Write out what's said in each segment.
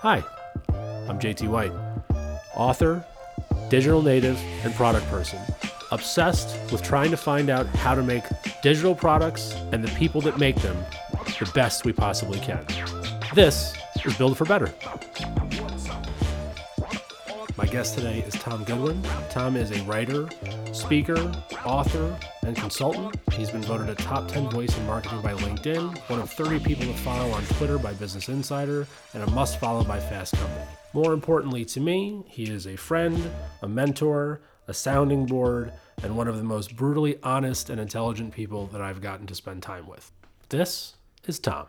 Hi, I'm JT White, author, digital native, and product person, obsessed with trying to find out how to make digital products and the people that make them the best we possibly can. This is Build for Better. My guest today is Tom Goodwin. Tom is a writer, speaker, author, and consultant. He's been voted a top 10 voice in marketing by LinkedIn, one of 30 people to follow on Twitter by Business Insider, and a must follow by Fast Company. More importantly to me, he is a friend, a mentor, a sounding board, and one of the most brutally honest and intelligent people that I've gotten to spend time with. This is Tom.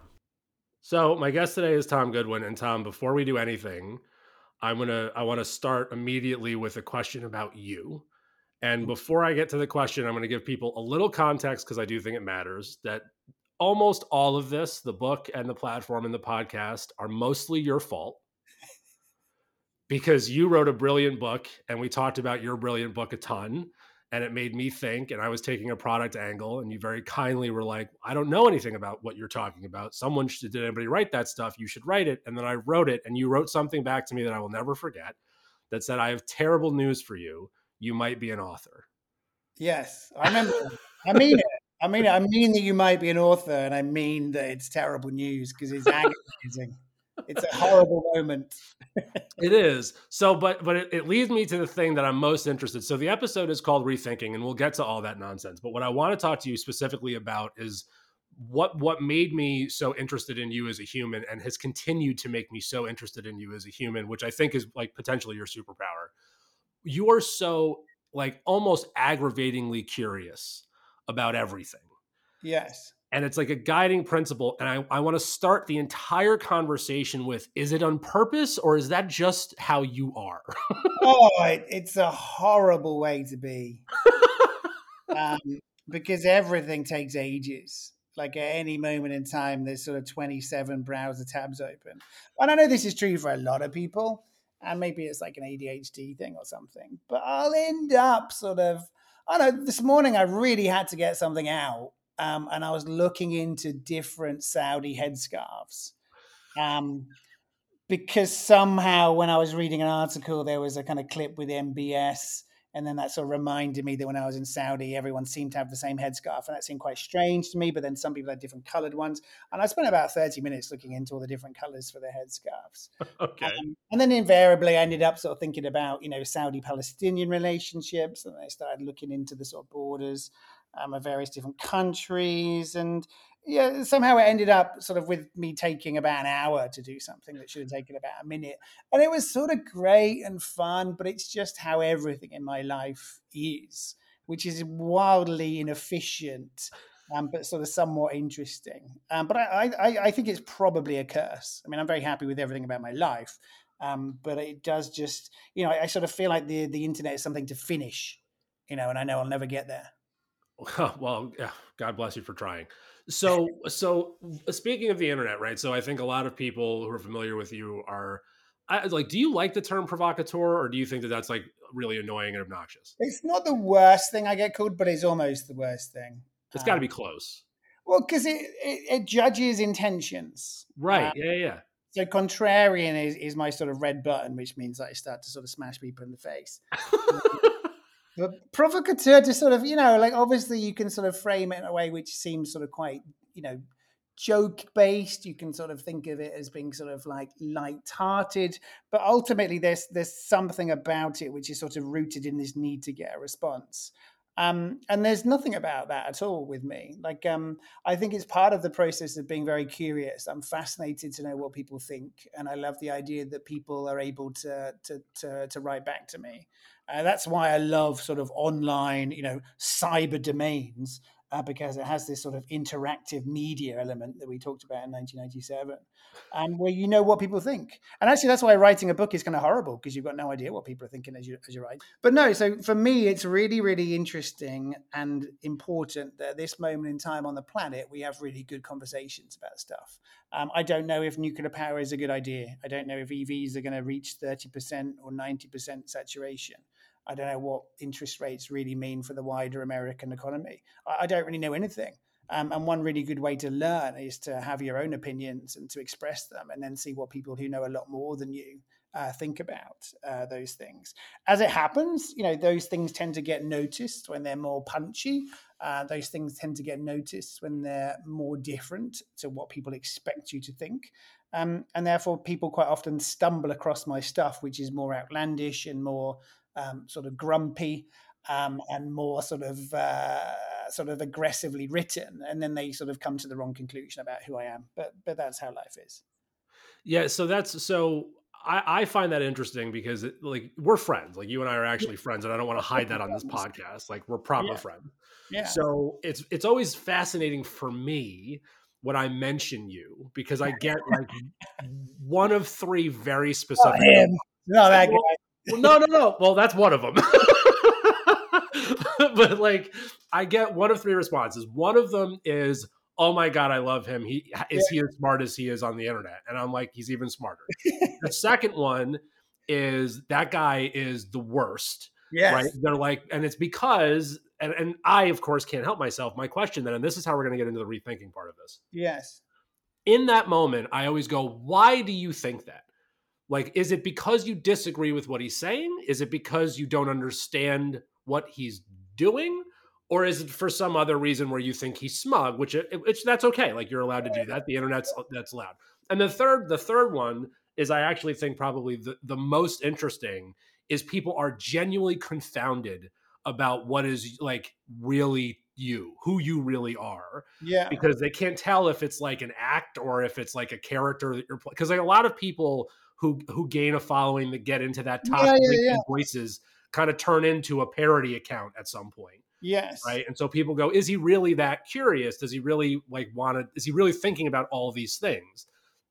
So, my guest today is Tom Goodwin. And Tom, before we do anything, I'm gonna I want to start immediately with a question about you. And Mm-hmm. before I get to the question, I'm going to give people a little context because I do think it matters that almost all of this, the book and the platform and the podcast, are mostly your fault because you wrote a brilliant book and we talked about your brilliant book a ton and it made me think and i was taking a product angle and you very kindly were like i don't know anything about what you're talking about someone should did anybody write that stuff you should write it and then i wrote it and you wrote something back to me that i will never forget that said i have terrible news for you you might be an author Yes, I remember. I mean it. I mean it. I mean that you might be an author, and I mean that it's terrible news because it's agonizing. It's a horrible moment. It is. So, but but it, it leads me to the thing that I'm most interested. So the episode is called Rethinking, and we'll get to all that nonsense. But what I want to talk to you specifically about is what what made me so interested in you as a human, and has continued to make me so interested in you as a human, which I think is like potentially your superpower. You are so like almost aggravatingly curious about everything Yes. and it's like a guiding principle and i, I want to start the entire conversation with is it on purpose or is that just how you are Oh, it, it's a horrible way to be um, because everything takes ages. Like at any moment in time, there's sort of 27 browser tabs open. And I know this is true for a lot of people, and maybe it's like an ADHD thing or something, but I'll end up sort of, I don't know, this morning I really had to get something out. Um, and I was looking into different Saudi headscarves. Um, because somehow when I was reading an article, there was a kind of clip with MBS, and then that sort of reminded me that when I was in Saudi, everyone seemed to have the same headscarf, and that seemed quite strange to me. But then some people had different coloured ones, and I spent about thirty minutes looking into all the different colours for their headscarves. okay Um, and then invariably, I ended up sort of thinking about you know Saudi-Palestinian relationships, and I started looking into the sort of borders um, of various different countries, and yeah, somehow it ended up sort of with me taking about an hour to do something that should have taken about a minute, and it was sort of great and fun, but it's just how everything in my life is, which is wildly inefficient. Um, but sort of somewhat interesting. Um, but I, I, I think it's probably a curse. I mean, I'm very happy with everything about my life, um, but it does just, you know, I, I sort of feel like the the internet is something to finish, you know, and I know I'll never get there. well yeah, god bless you for trying so so speaking of the internet right so i think a lot of people who are familiar with you are I, like do you like the term provocateur or do you think that that's like really annoying and obnoxious It's not the worst thing I get called, but it's almost the worst thing. it's got to Um, be close Well, because it, it it judges intentions. right Uh, yeah yeah so contrarian is, is my sort of red button, which means that I start to sort of smash people in the face. But provocateur to sort of, you know, like obviously you can sort of frame it in a way which seems sort of quite, you know, joke based. You can sort of think of it as being sort of like light-hearted, but ultimately there's there's something about it which is sort of rooted in this need to get a response. Um, and there's nothing about that at all with me. Like, um, I think it's part of the process of being very curious. I'm fascinated to know what people think, and I love the idea that people are able to to to, to write back to me. Uh, that's why I love sort of online, you know, cyber domains uh, because it has this sort of interactive media element that we talked about in 1997, um, where you know what people think. And actually, that's why writing a book is kind of horrible because you've got no idea what people are thinking as you as you write. But no, so for me, it's really, really interesting and important that at this moment in time on the planet, we have really good conversations about stuff. Um, I don't know if nuclear power is a good idea. I don't know if EVs are going to reach 30% or 90% saturation. I don't know what interest rates really mean for the wider American economy. I, I don't really know anything. Um, and one really good way to learn is to have your own opinions and to express them, and then see what people who know a lot more than you uh, think about uh, those things. As it happens, you know, those things tend to get noticed when they're more punchy. Uh, those things tend to get noticed when they're more different to what people expect you to think. Um, and therefore, people quite often stumble across my stuff, which is more outlandish and more um, sort of grumpy um, and more sort of uh, sort of aggressively written, and then they sort of come to the wrong conclusion about who I am. But but that's how life is. Yeah, so that's so I, I find that interesting because it, like we're friends, like you and I are actually friends, and I don't want to hide that on this podcast. Like we're proper Yeah. friends. Yeah. So it's it's always fascinating for me when I mention you because I get like one of three very specific. No, that guy. Well, no, no, no. Well, that's one of them. but like, I get one of three responses. One of them is, "Oh my god, I love him. He is he as smart as he is on the internet?" And I'm like, he's even smarter. the second one is that guy is the worst. Yes. Right? They're like, and it's because, and, and I of course can't help myself. My question then, and this is how we're going to get into the rethinking part of this Yes. in that moment, I always go, why do you think that? Like, is it because you disagree with what he's saying? Is it because you don't understand what he's doing? Or is it for some other reason where you think he's smug, which uh, which that's okay. Like you're allowed to do that. The internet's uh, that's allowed. And the third, the third one is I actually think probably the, the most interesting is people are genuinely confounded about what is like really you, who you really are Yeah. because they can't tell if it's like an act or if it's like a character that you're because like a lot of people who who gain a following that get into that top Yeah, yeah, yeah. voices kind of turn into a parody account at some point Yes. right and so people go is he really that curious does he really like want to is he really thinking about all these things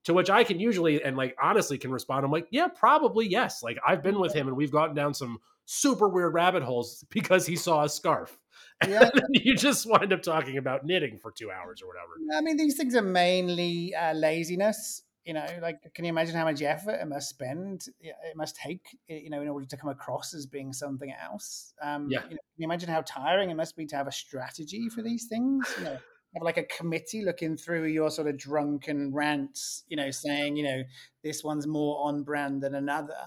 to which i can usually and like honestly can respond i'm like yeah probably yes like i've been with him and we've gotten down some super weird rabbit holes because he saw a scarf Yeah. you just wind up talking about knitting for two hours or whatever I mean, these things are mainly uh, laziness. You know, like, can you imagine how much effort it must spend? It must take, you know, in order to come across as being something else. Um, Yeah. You know, can you imagine how tiring it must be to have a strategy for these things? You know, have like a committee looking through your sort of drunken rants. You know, saying, you know, this one's more on brand than another.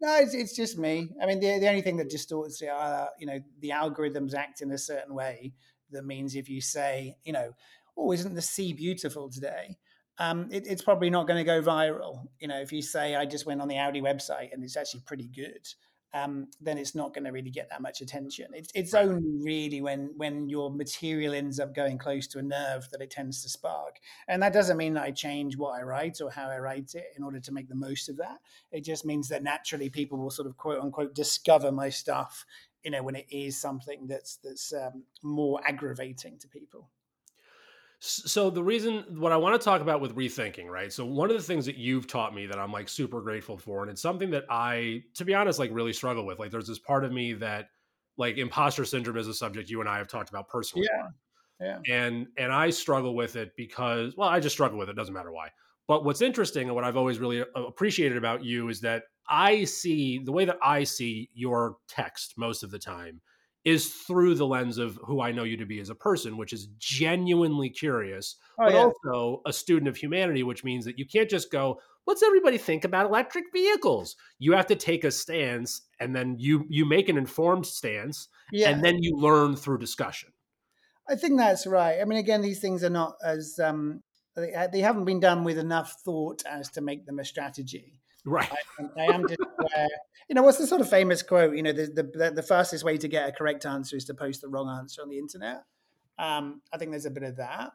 No, it's, it's just me. I mean, the, the only thing that distorts it are, you know, the algorithms act in a certain way that means if you say, you know, oh, isn't the sea beautiful today? Um, it, it's probably not going to go viral. You know, if you say, I just went on the Audi website and it's actually pretty good, um, then it's not going to really get that much attention. It's, it's only really when when your material ends up going close to a nerve that it tends to spark. And that doesn't mean that I change what I write or how I write it in order to make the most of that. It just means that naturally people will sort of quote unquote discover my stuff. You know, when it is something that's that's um, more aggravating to people. So the reason what I want to talk about with rethinking, right? So one of the things that you've taught me that I'm like super grateful for, and it's something that I, to be honest, like really struggle with. Like there's this part of me that like imposter syndrome is a subject you and I have talked about personally. Yeah. Yeah. And and I struggle with it because well, I just struggle with it, doesn't matter why. But what's interesting and what I've always really appreciated about you is that I see the way that I see your text most of the time is through the lens of who I know you to be as a person, which is genuinely curious, Oh, but yeah. also a student of humanity, which means that you can't just go, what's everybody think about electric vehicles? You have to take a stance and then you you make an informed stance Yeah. and then you learn through discussion. I think that's right. I mean, again, these things are not as um, they, they haven't been done with enough thought as to make them a strategy. Right. I, I am just aware. You know, what's the sort of famous quote? You know, the, the the fastest way to get a correct answer is to post the wrong answer on the internet. Um, I think there's a bit of that.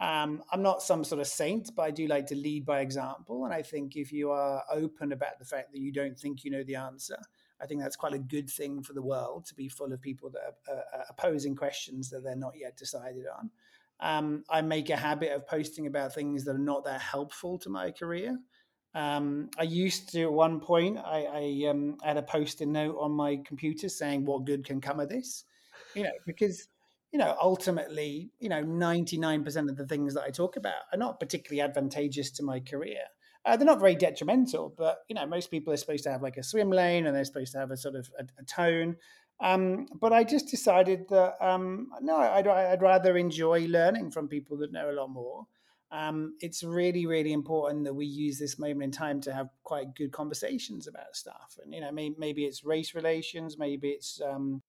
Um, I'm not some sort of saint, but I do like to lead by example. And I think if you are open about the fact that you don't think you know the answer, I think that's quite a good thing for the world to be full of people that are, are opposing questions that they're not yet decided on. Um, I make a habit of posting about things that are not that helpful to my career. Um, I used to at one point. I, I, um, had a post-it note on my computer saying, "What good can come of this?" You know, because you know, ultimately, you know, ninety-nine percent of the things that I talk about are not particularly advantageous to my career. Uh, they're not very detrimental, but you know, most people are supposed to have like a swim lane, and they're supposed to have a sort of a, a tone. Um, but I just decided that um, no, I'd, I'd, rather enjoy learning from people that know a lot more. Um, it's really, really important that we use this moment in time to have quite good conversations about stuff. And you know, maybe, maybe it's race relations, maybe it's um,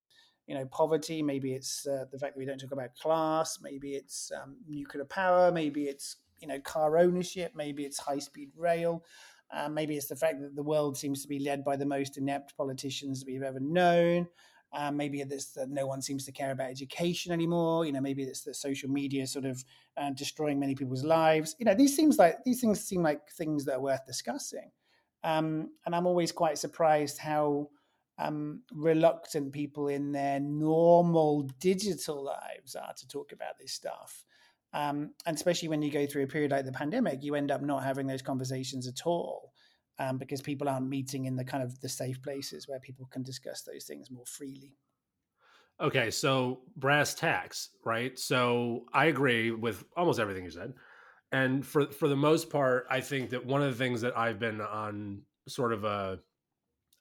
you know poverty, maybe it's uh, the fact that we don't talk about class, maybe it's um, nuclear power, maybe it's you know car ownership, maybe it's high speed rail. Uh, maybe it's the fact that the world seems to be led by the most inept politicians we've ever known. Um, maybe it's that no one seems to care about education anymore. You know, maybe it's that social media sort of uh, destroying many people's lives. You know, these seems like these things seem like things that are worth discussing. Um, and I'm always quite surprised how um, reluctant people in their normal digital lives are to talk about this stuff. Um, and especially when you go through a period like the pandemic, you end up not having those conversations at all um, because people aren't meeting in the kind of the safe places where people can discuss those things more freely. Okay, so brass tacks, right? So I agree with almost everything you said. And for for the most part, I think that one of the things that I've been on sort of a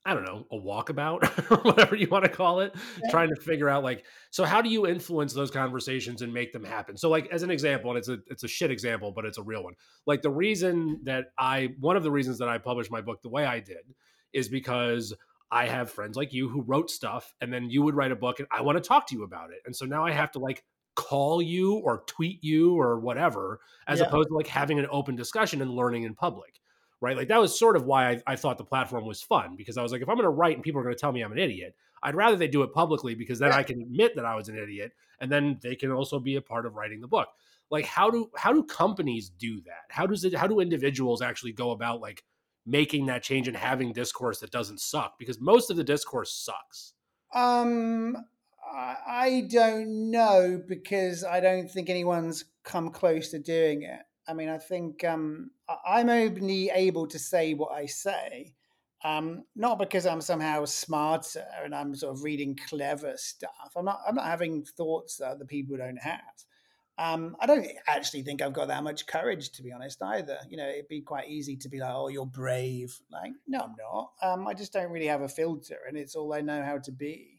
I don't know, a walkabout or whatever you want to call it, yeah. trying to figure out like, so how do you influence those conversations and make them happen? So like as an example, and it's a it's a shit example, but it's a real one. Like the reason that I one of the reasons that I published my book the way I did is because I have friends like you who wrote stuff and then you would write a book and I want to talk to you about it. And so now I have to like call you or tweet you or whatever, as yeah. opposed to like having an open discussion and learning in public right? Like that was sort of why I, I thought the platform was fun because I was like, if I'm going to write and people are going to tell me I'm an idiot, I'd rather they do it publicly because then yeah. I can admit that I was an idiot, and then they can also be a part of writing the book. Like how do how do companies do that? How does it? How do individuals actually go about like making that change and having discourse that doesn't suck? Because most of the discourse sucks. Um, I don't know because I don't think anyone's come close to doing it. I mean, I think um, I'm only able to say what I say, um, not because I'm somehow smarter and I'm sort of reading clever stuff. I'm not. I'm not having thoughts that other people don't have. Um, I don't actually think I've got that much courage, to be honest, either. You know, it'd be quite easy to be like, "Oh, you're brave." Like, no, I'm not. Um, I just don't really have a filter, and it's all I know how to be.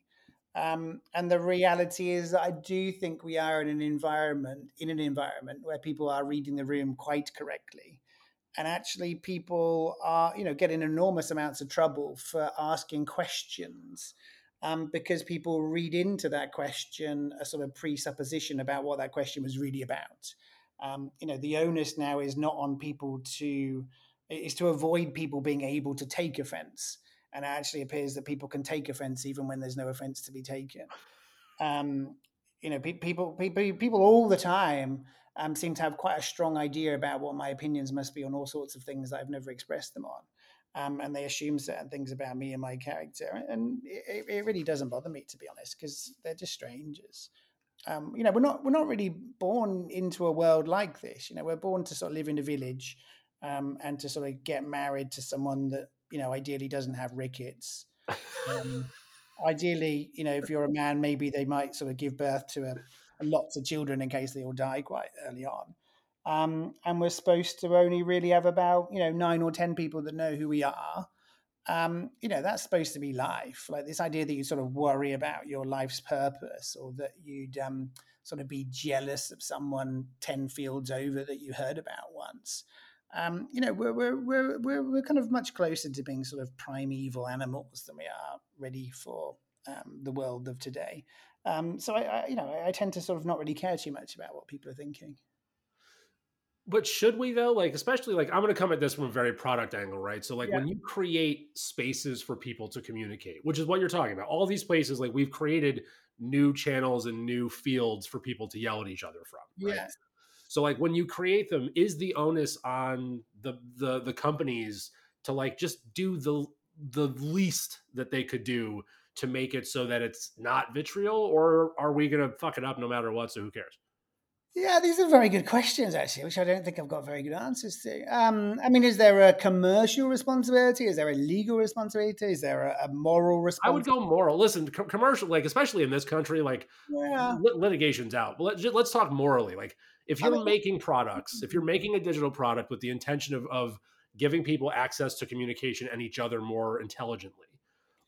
Um, and the reality is that I do think we are in an environment in an environment where people are reading the room quite correctly, and actually people are you know getting enormous amounts of trouble for asking questions um, because people read into that question a sort of presupposition about what that question was really about. Um, you know, the onus now is not on people to is to avoid people being able to take offense and it actually appears that people can take offense even when there's no offense to be taken. Um, you know, pe- people, people, people all the time um, seem to have quite a strong idea about what my opinions must be on all sorts of things that I've never expressed them on. Um, and they assume certain things about me and my character, and it, it really doesn't bother me to be honest, because they're just strangers. Um, you know, we're not we're not really born into a world like this. You know, we're born to sort of live in a village um, and to sort of get married to someone that you know, ideally doesn't have rickets. Um, ideally, you know, if you're a man, maybe they might sort of give birth to a, a lots of children in case they all die quite early on. Um, and we're supposed to only really have about you know nine or ten people that know who we are. Um, you know, that's supposed to be life. Like this idea that you sort of worry about your life's purpose, or that you'd um, sort of be jealous of someone ten fields over that you heard about once um, you know, we're, we're, we're, we're, we're kind of much closer to being sort of primeval animals than we are ready for um, the world of today. Um, so I, I, you know, I tend to sort of not really care too much about what people are thinking. But should we though? Like, especially like I'm going to come at this from a very product angle, right? So like yeah. when you create spaces for people to communicate, which is what you're talking about, all these places, like we've created new channels and new fields for people to yell at each other from. Right? Yeah. So like when you create them, is the onus on the the the companies to like just do the the least that they could do to make it so that it's not vitriol, or are we gonna fuck it up no matter what? So who cares? Yeah, these are very good questions, actually, which I don't think I've got very good answers to. Um, I mean, is there a commercial responsibility? Is there a legal responsibility? Is there a, a moral responsibility? I would go moral. Listen, co- commercial, like especially in this country, like yeah. lit- litigation's out. But let, let's talk morally. Like, if you're I mean, making products, if you're making a digital product with the intention of, of giving people access to communication and each other more intelligently,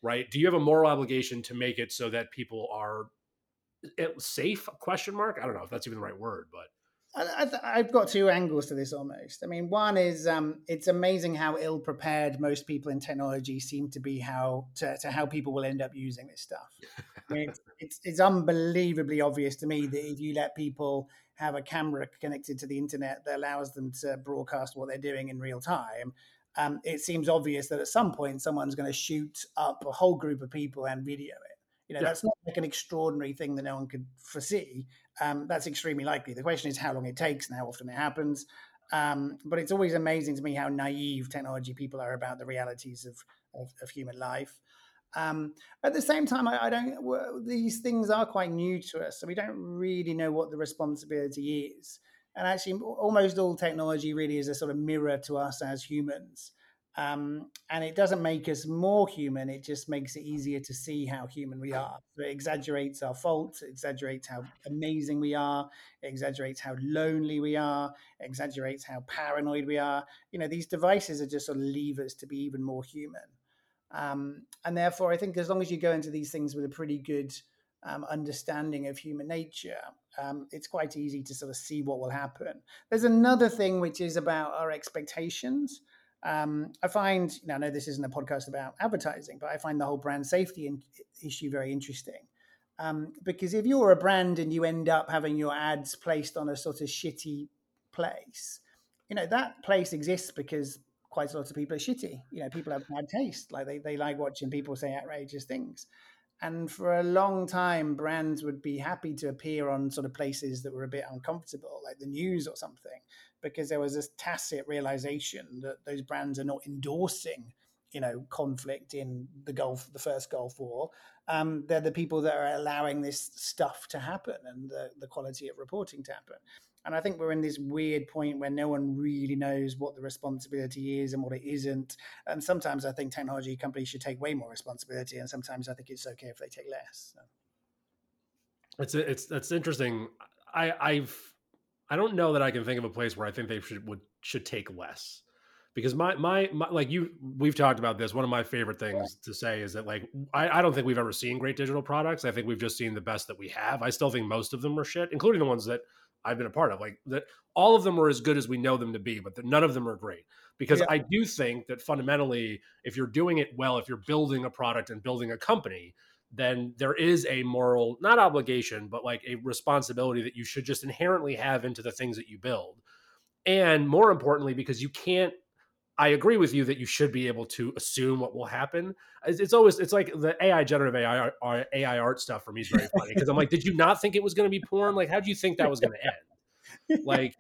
right? Do you have a moral obligation to make it so that people are eh, safe? Question mark. I don't know if that's even the right word, but I, have got two angles to this almost. I mean, one is um, it's amazing how ill prepared most people in technology seem to be how to, to how people will end up using this stuff. I mean, it's, it's, it's unbelievably obvious to me that if you let people have a camera connected to the internet that allows them to broadcast what they're doing in real time, um, it seems obvious that at some point someone's going to shoot up a whole group of people and video it. You know, yeah. that's not like an extraordinary thing that no one could foresee. Um, that's extremely likely. The question is how long it takes and how often it happens. Um, but it's always amazing to me how naive technology people are about the realities of, of, of human life. Um, at the same time, I, I don't. Well, these things are quite new to us, so we don't really know what the responsibility is. And actually, almost all technology really is a sort of mirror to us as humans. Um, and it doesn't make us more human, it just makes it easier to see how human we are. So it exaggerates our faults, it exaggerates how amazing we are, it exaggerates how lonely we are, exaggerates how paranoid we are. You know, these devices are just sort of levers to be even more human. Um, and therefore, I think as long as you go into these things with a pretty good um, understanding of human nature, um, it's quite easy to sort of see what will happen. There's another thing which is about our expectations. Um, I find, you know, I know this isn't a podcast about advertising, but I find the whole brand safety in, issue very interesting. Um, because if you're a brand and you end up having your ads placed on a sort of shitty place, you know, that place exists because quite a lot of people are shitty. You know, people have bad taste. Like they, they like watching people say outrageous things. And for a long time, brands would be happy to appear on sort of places that were a bit uncomfortable, like the news or something because there was this tacit realization that those brands are not endorsing you know conflict in the Gulf, the first Gulf War. Um, they're the people that are allowing this stuff to happen and the, the quality of reporting to happen. And I think we're in this weird point where no one really knows what the responsibility is and what it isn't. And sometimes I think technology companies should take way more responsibility, and sometimes I think it's okay if they take less. So. It's it's that's interesting. I I've I don't know that I can think of a place where I think they should would should take less. Because my, my, my like you we've talked about this. One of my favorite things to say is that like I, I don't think we've ever seen great digital products. I think we've just seen the best that we have. I still think most of them are shit, including the ones that I've been a part of. Like that all of them are as good as we know them to be, but the, none of them are great. Because yeah. I do think that fundamentally, if you're doing it well, if you're building a product and building a company, then there is a moral, not obligation, but like a responsibility that you should just inherently have into the things that you build. And more importantly, because you can't, I agree with you that you should be able to assume what will happen. It's always, it's like the AI generative AI, AI art stuff for me is very funny because I'm like, did you not think it was going to be porn? Like, how do you think that was going to end? Like,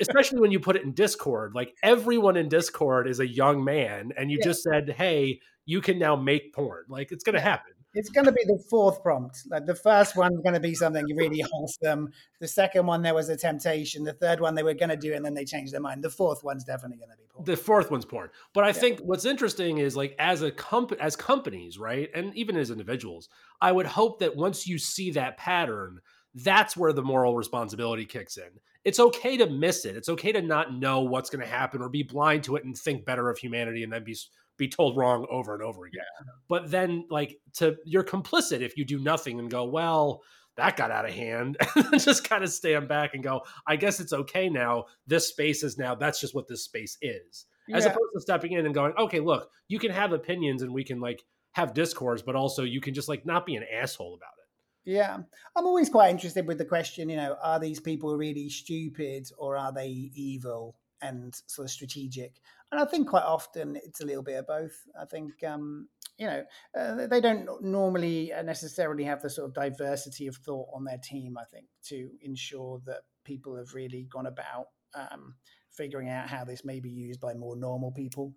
especially when you put it in Discord, like everyone in Discord is a young man, and you yeah. just said, "Hey, you can now make porn." Like it's going to happen it's going to be the fourth prompt. Like the first one's going to be something really wholesome. The second one, there was a temptation. The third one, they were going to do, it and then they changed their mind. The fourth one's definitely going to be porn. The fourth one's porn. But I yeah. think what's interesting is like as a comp- as companies, right, and even as individuals, I would hope that once you see that pattern, that's where the moral responsibility kicks in. It's okay to miss it. It's okay to not know what's going to happen or be blind to it and think better of humanity and then be be told wrong over and over again. Yeah. But then like to you're complicit if you do nothing and go, well, that got out of hand and just kind of stand back and go, I guess it's okay now. This space is now that's just what this space is. As yeah. opposed to stepping in and going, okay, look, you can have opinions and we can like have discourse, but also you can just like not be an asshole about it. Yeah. I'm always quite interested with the question, you know, are these people really stupid or are they evil and sort of strategic? And I think quite often it's a little bit of both. I think, um, you know, uh, they don't normally uh, necessarily have the sort of diversity of thought on their team, I think, to ensure that people have really gone about um, figuring out how this may be used by more normal people.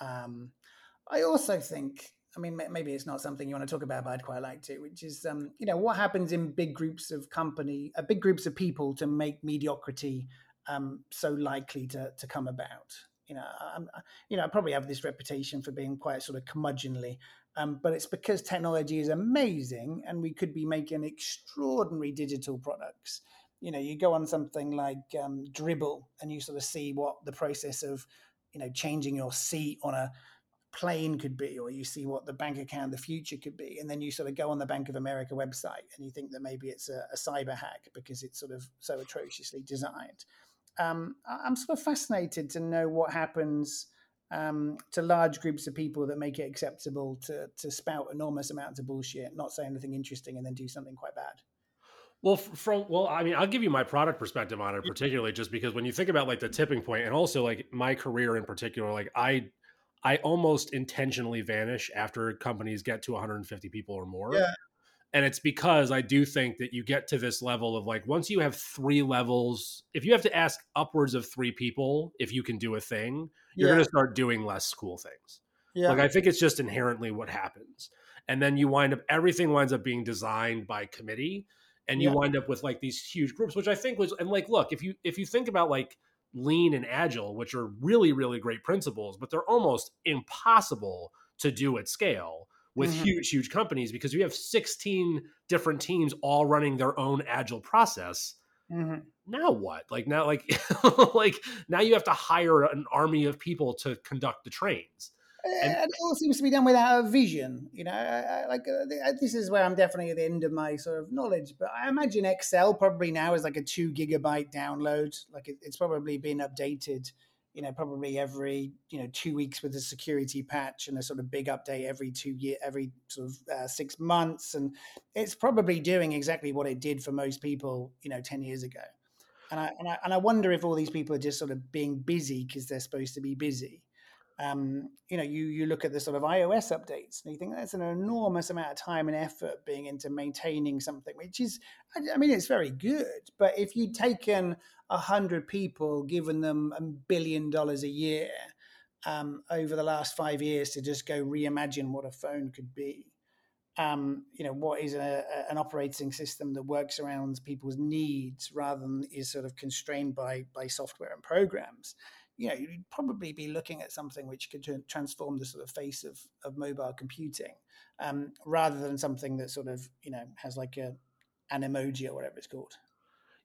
Um, I also think, I mean, maybe it's not something you want to talk about, but I'd quite like to, which is, um, you know, what happens in big groups of company, uh, big groups of people to make mediocrity um, so likely to, to come about you know, I'm, you know, I probably have this reputation for being quite sort of curmudgeonly, um, but it's because technology is amazing and we could be making extraordinary digital products. You know, you go on something like um, Dribbble and you sort of see what the process of, you know, changing your seat on a plane could be, or you see what the bank account of the future could be, and then you sort of go on the Bank of America website and you think that maybe it's a, a cyber hack because it's sort of so atrociously designed. Um, I'm sort of fascinated to know what happens um, to large groups of people that make it acceptable to to spout enormous amounts of bullshit, not say anything interesting, and then do something quite bad. Well, from well, I mean, I'll give you my product perspective on it, particularly just because when you think about like the tipping point, and also like my career in particular, like I I almost intentionally vanish after companies get to 150 people or more. Yeah. And it's because I do think that you get to this level of like once you have three levels, if you have to ask upwards of three people if you can do a thing, you're Yeah. going to start doing less cool things. Yeah. Like I think it's just inherently what happens. And then you wind up everything winds up being designed by committee and you Yeah. wind up with like these huge groups which I think was and like look, if you if you think about like lean and agile, which are really really great principles, but they're almost impossible to do at scale with Mhm. huge huge companies because you have 16 different teams all running their own agile process Mhm. now what like now like like now you have to hire an army of people to conduct the trains and it all seems to be done without a vision. You know, I, I, like uh, uh, this is where I'm definitely at the end of my sort of knowledge. But I imagine Excel probably now is like a two gigabyte download. Like it, it's probably been updated. You know, probably every you know two weeks with a security patch and a sort of big update every two year, every sort of uh, six months, and it's probably doing exactly what it did for most people. You know, ten years ago. And I, and I and I wonder if all these people are just sort of being busy because they're supposed to be busy um, you know, you you look at the sort of iOS updates and you think that's an enormous amount of time and effort being into maintaining something, which is, I, I mean, it's very good. But if you'd taken a hundred people, given them a billion dollars a year um, over the last five years to just go reimagine what a phone could be, um, you know, what is a, an operating system that works around people's needs rather than is sort of constrained by by software and programs you know, you'd probably be looking at something which could transform the sort of face of, of mobile computing, um, rather than something that sort of you know has like a an emoji or whatever it's called.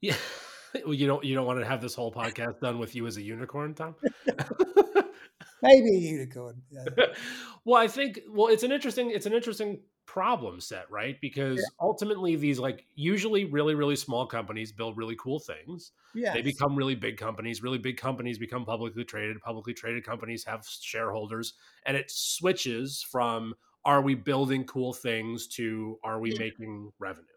Yeah. Well, you don't you don't want to have this whole podcast done with you as a unicorn, Tom? Maybe a unicorn. Yeah. well, I think well, it's an interesting it's an interesting problem set, right? Because ultimately these like usually really really small companies build really cool things. Yes. They become really big companies. Really big companies become publicly traded. Publicly traded companies have shareholders, and it switches from are we building cool things to are we Yeah. making revenue?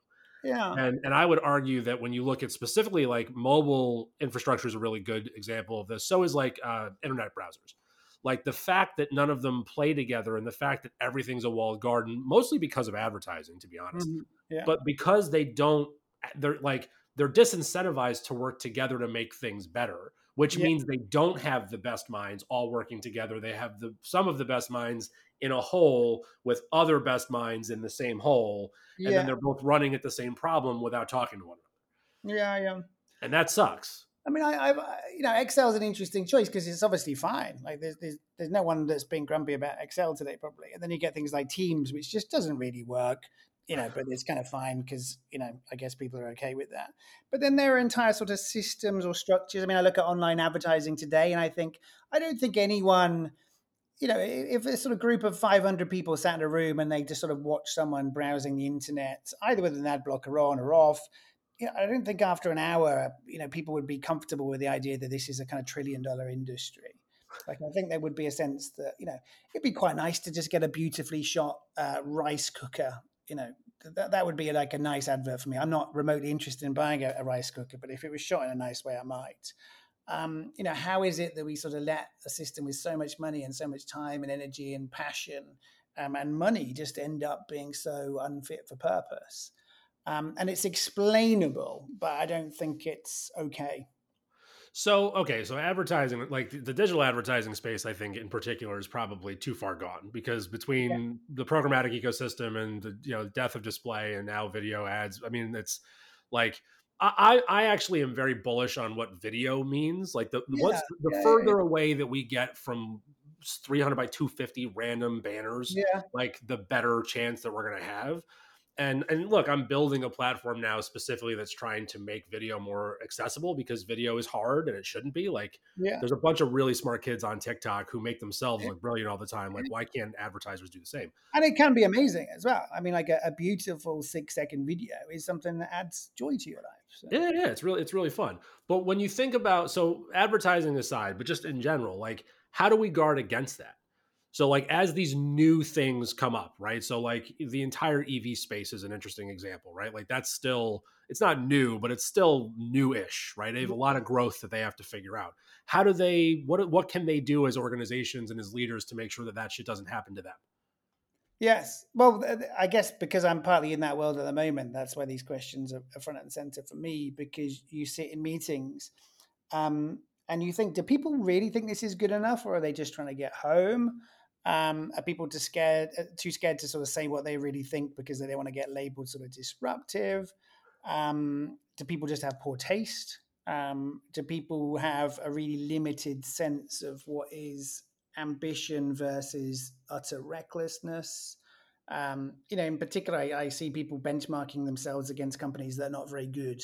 Yeah. And and I would argue that when you look at specifically like mobile infrastructure is a really good example of this. So is like uh, internet browsers. Like the fact that none of them play together, and the fact that everything's a walled garden, mostly because of advertising, to be honest. Mhm. Yeah. But because they don't, they're like they're disincentivized to work together to make things better, which Yeah. means they don't have the best minds all working together. They have the some of the best minds in a hole with other best minds in the same hole and yeah. then they're both running at the same problem without talking to one another. yeah. Yeah. And that sucks. I mean, I, I've, you know, Excel is an interesting choice because it's obviously fine. Like, there's, there's, there's no one that's been grumpy about Excel today, probably. And then you get things like Teams, which just doesn't really work, you know, but it's kind of fine because, you know, I guess people are okay with that. But then there are entire sort of systems or structures. I mean, I look at online advertising today and I think, I don't think anyone, you know, if a sort of group of 500 people sat in a room and they just sort of watch someone browsing the internet, either with an ad blocker on or off, you know, I don't think after an hour, you know, people would be comfortable with the idea that this is a kind of trillion dollar industry. Like, I think there would be a sense that, you know, it'd be quite nice to just get a beautifully shot uh, rice cooker. You know, that, that would be like a nice advert for me. I'm not remotely interested in buying a, a rice cooker, but if it was shot in a nice way, I might. Um, you know, how is it that we sort of let a system with so much money and so much time and energy and passion um, and money just end up being so unfit for purpose? Um, and it's explainable, but I don't think it's okay. So, okay, so advertising, like the digital advertising space, I think in particular is probably too far gone because between the programmatic ecosystem and the you know death of display and now video ads, I mean, it's like I I actually am very bullish on what video means. Like the Yeah, once the yeah, yeah, further away that we get from 300 by 250 random banners, Yeah. like the better chance that we're going to have. And and look, I'm building a platform now specifically that's trying to make video more accessible because video is hard and it shouldn't be. Like, Yeah. there's a bunch of really smart kids on TikTok who make themselves look brilliant all the time. Like, why can't advertisers do the same? And it can be amazing as well. I mean, like a, a beautiful six second video is something that adds joy to your life. So. Yeah, yeah, it's really it's really fun. But when you think about so advertising aside, but just in general, like how do we guard against that? So like as these new things come up, right? So like the entire EV space is an interesting example, right? Like that's still it's not new, but it's still newish, right? They have a lot of growth that they have to figure out. How do they what what can they do as organizations and as leaders to make sure that that shit doesn't happen to them? Yes. Well, I guess because I'm partly in that world at the moment, that's why these questions are, are front and center for me. Because you sit in meetings, um, and you think, do people really think this is good enough, or are they just trying to get home? Um, are people too scared, uh, too scared to sort of say what they really think because they don't want to get labeled sort of disruptive? Um, do people just have poor taste? Um, do people have a really limited sense of what is ambition versus utter recklessness? Um, you know, in particular, I, I see people benchmarking themselves against companies that are not very good.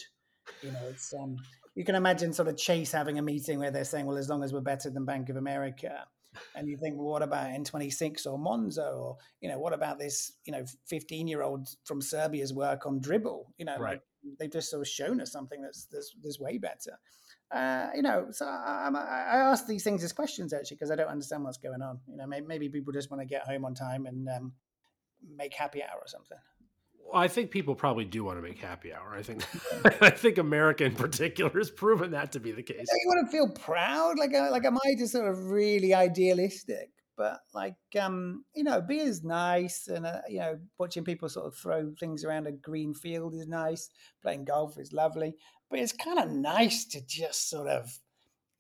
You know, it's um, you can imagine sort of Chase having a meeting where they're saying, "Well, as long as we're better than Bank of America," and you think, "Well, what about N26 or Monzo, or you know, what about this, you know, 15 year old from Serbia's work on Dribbble?" You know, Right. like they've just sort of shown us something that's that's, that's way better. Uh, you know, so I, I, I ask these things as questions actually because I don't understand what's going on. You know, maybe, maybe people just want to get home on time and um, make happy hour or something. I think people probably do want to make happy hour. I think I think America in particular has proven that to be the case. You want to feel proud? Like, uh, like, am I just sort of really idealistic? But like, um, you know, beer's nice, and uh, you know, watching people sort of throw things around a green field is nice. Playing golf is lovely, but it's kind of nice to just sort of,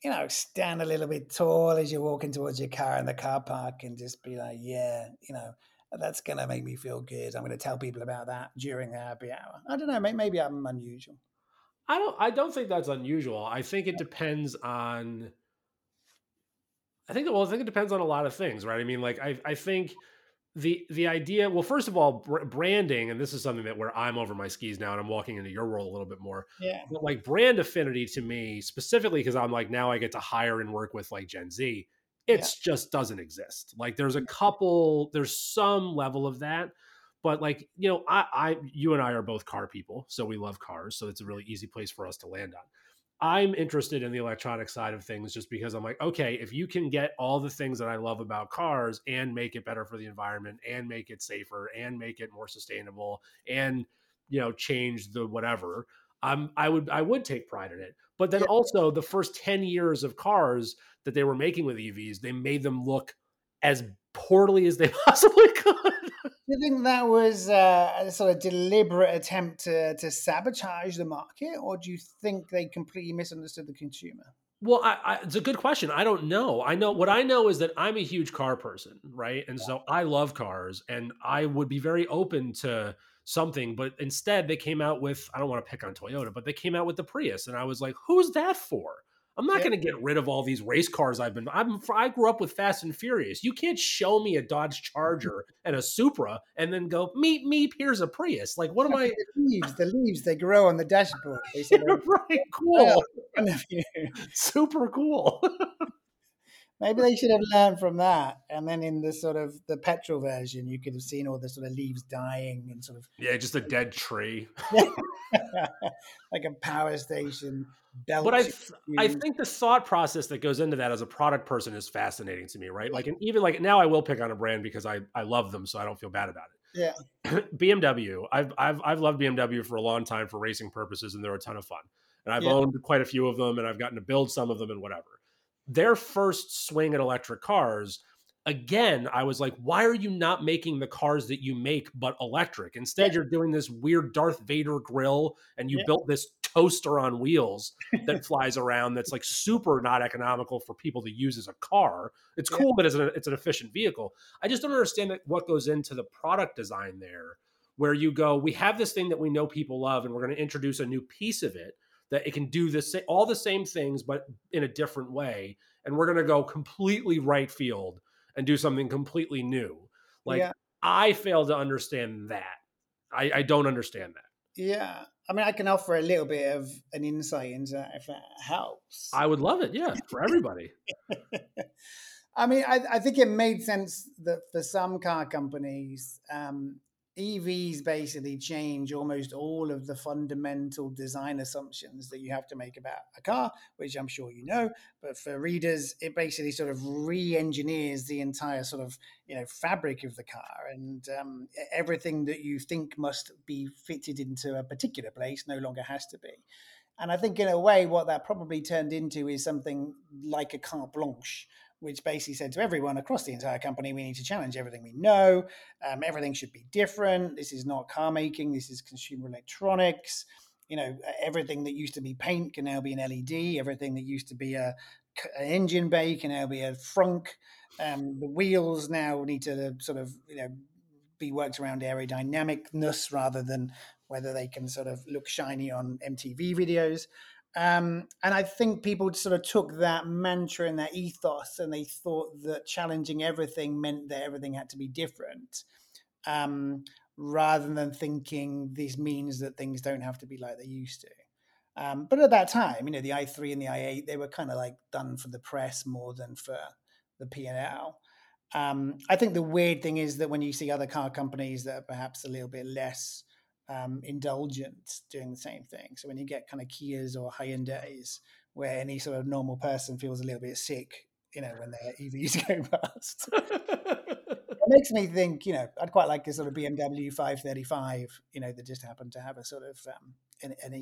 you know, stand a little bit tall as you're walking towards your car in the car park, and just be like, yeah, you know, that's gonna make me feel good. I'm gonna tell people about that during the happy hour. I don't know, maybe I'm unusual. I don't I don't think that's unusual. I think it depends on I think well I think it depends on a lot of things, right? I mean like I I think the the idea well first of all br- branding and this is something that where I'm over my skis now and I'm walking into your world a little bit more. Yeah, But like brand affinity to me specifically because I'm like now I get to hire and work with like Gen Z. It's just doesn't exist. Like there's a mm. couple there's some level of that but like you know I, I you and i are both car people so we love cars so it's a really easy place for us to land on. I'm interested in the electronic side of things just because i'm like okay if you can get all the things that i love about cars and make it better for the environment and make it safer and make it more sustainable and you know change the whatever i'm i would i would take pride in it but then Yeah. also the first 10 years of cars that they were making with evs they made them look as poorly as they possibly could Do you think that was uh, a sort of deliberate attempt to, to sabotage the market, or do you think they completely misunderstood the consumer? Well, I, I, it's a good question. I don't know. I know what I know is that I'm a huge car person, right? And so I love cars, and I would be very open to something. But instead, they came out with I don't want to pick on Toyota, but they came out with the Prius, and I was like, "Who's that for?" I'm not Yeah. going to get rid of all these race cars I've been. I'm. I grew up with Fast and Furious. You can't show me a Dodge Charger and a Supra and then go meep meep. Here's a Prius. Like, what am I? The leaves, the leaves, they grow on the dashboard. They of right, cool, in front of you. super cool. Maybe they should have learned from that, and then in the sort of the petrol version, you could have seen all the sort of leaves dying and sort of yeah, just a dead tree. like a power station. But I, I think the thought process that goes into that as a product person is fascinating to me, right? Like, and even like now, I will pick on a brand because I I love them, so I don't feel bad about it. yeah, BMW, I've I've I've loved BMW for a long time for racing purposes, and they're a ton of fun. And I've Yeah. owned quite a few of them, and I've gotten to build some of them, and whatever. Their first swing at electric cars. Again, I was like, why are you not making the cars that you make but electric? Instead, Yeah. you're doing this weird Darth Vader grill and you Yeah. built this toaster on wheels that flies around that's like super not economical for people to use as a car. It's Yeah. cool that it's an, it's an efficient vehicle. I just don't understand what goes into the product design there, where you go, we have this thing that we know people love, and we're going to introduce a new piece of it that it can do the sa- all the same things, but in a different way, and we're going to go completely right field and do something completely new. Like Yeah. I fail to understand that. I, I don't understand that. Yeah. I mean, I can offer a little bit of an insight into that if that helps. I would love it. Yeah, for everybody. I mean, I, I, think it made sense that for some car companies, um, EVs basically change almost all of the fundamental design assumptions that you have to make about a car, which I'm sure you know. But for readers, it basically sort of re-engineers the entire sort of you know fabric of the car, and um, everything that you think must be fitted into a particular place no longer has to be. And I think in a way, what that probably turned into is something like a carte blanche which basically said to everyone across the entire company, we need to challenge everything we know. Um, everything should be different. This is not car making. This is consumer electronics. You know, everything that used to be paint can now be an LED. Everything that used to be a, an engine bay can now be a frunk. Um, the wheels now need to sort of, you know, be worked around aerodynamicness rather than whether they can sort of look shiny on MTV videos. Um, and I think people sort of took that mantra and that ethos and they thought that challenging everything meant that everything had to be different. Um, rather than thinking this means that things don't have to be like they used to. Um, but at that time, you know, the i3 and the i8, they were kind of like done for the press more than for the P&L. Um, I think the weird thing is that when you see other car companies that are perhaps a little bit less um, indulgent doing the same thing. So when you get kind of Kias or Hyundais, where any sort of normal person feels a little bit sick, you know, when their EVs go past. it makes me think, you know, I'd quite like a sort of BMW 535, you know, that just happened to have a sort of um, an, an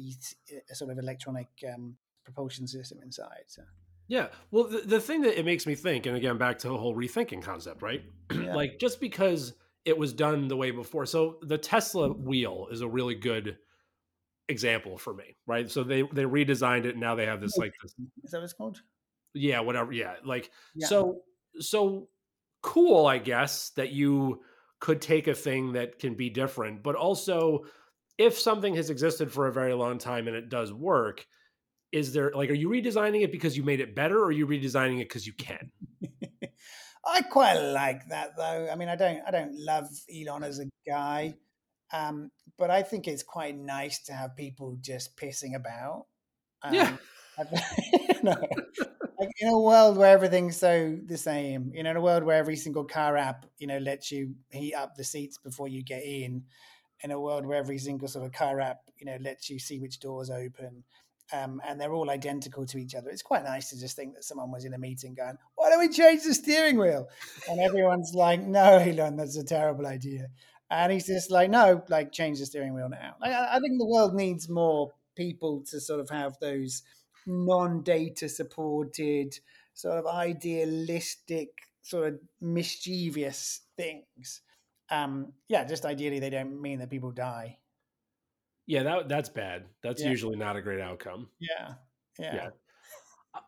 a sort of electronic um, propulsion system inside. So. Yeah. Well, the, the thing that it makes me think, and again, back to the whole rethinking concept, right? Yeah. like just because – it was done the way before. So the Tesla wheel is a really good example for me, right? So they they redesigned it and now they have this like this Is that what it's called? Yeah, whatever. Yeah. Like yeah. so so cool, I guess, that you could take a thing that can be different, but also if something has existed for a very long time and it does work, is there like are you redesigning it because you made it better or are you redesigning it because you can? I quite like that though. I mean, I don't I don't love Elon as a guy, um, but I think it's quite nice to have people just pissing about. Um, yeah. you know, like in a world where everything's so the same, you know, in a world where every single car app, you know, lets you heat up the seats before you get in, in a world where every single sort of car app, you know, lets you see which doors open, um, and they're all identical to each other. It's quite nice to just think that someone was in a meeting going, "Why don't we change the steering wheel?" And everyone's like, "No, Elon, that's a terrible idea." And he's just like, "No, like change the steering wheel now." Like, I think the world needs more people to sort of have those non-data supported, sort of idealistic, sort of mischievous things. Um, yeah, just ideally, they don't mean that people die. Yeah, that that's bad. That's yeah. usually not a great outcome. Yeah. Yeah. yeah.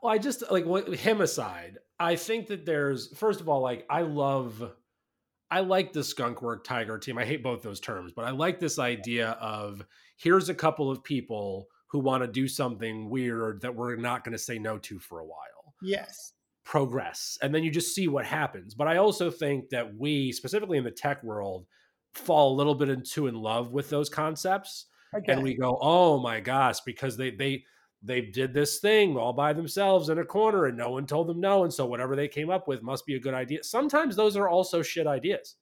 Well, I just like him aside. I think that there's first of all, like I love, I like the skunk work tiger team. I hate both those terms, but I like this idea of here's a couple of people who want to do something weird that we're not going to say no to for a while. Yes. Progress, and then you just see what happens. But I also think that we, specifically in the tech world, fall a little bit into in love with those concepts Okay. And we go, oh my gosh, because they they they did this thing all by themselves in a corner and no one told them no. And so whatever they came up with must be a good idea. Sometimes those are also shit ideas.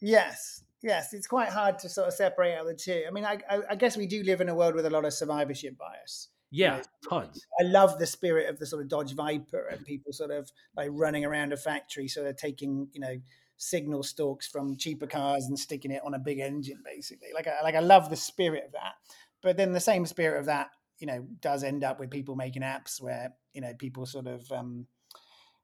Yes. Yes. It's quite hard to sort of separate out the two. I mean, I, I, I guess we do live in a world with a lot of survivorship bias. Yeah, you know, tons. I love the spirit of the sort of Dodge Viper and people sort of like running around a factory, sort of taking, you know, signal stalks from cheaper cars and sticking it on a big engine, basically. Like, I, like I love the spirit of that, but then the same spirit of that, you know, does end up with people making apps where you know people sort of um,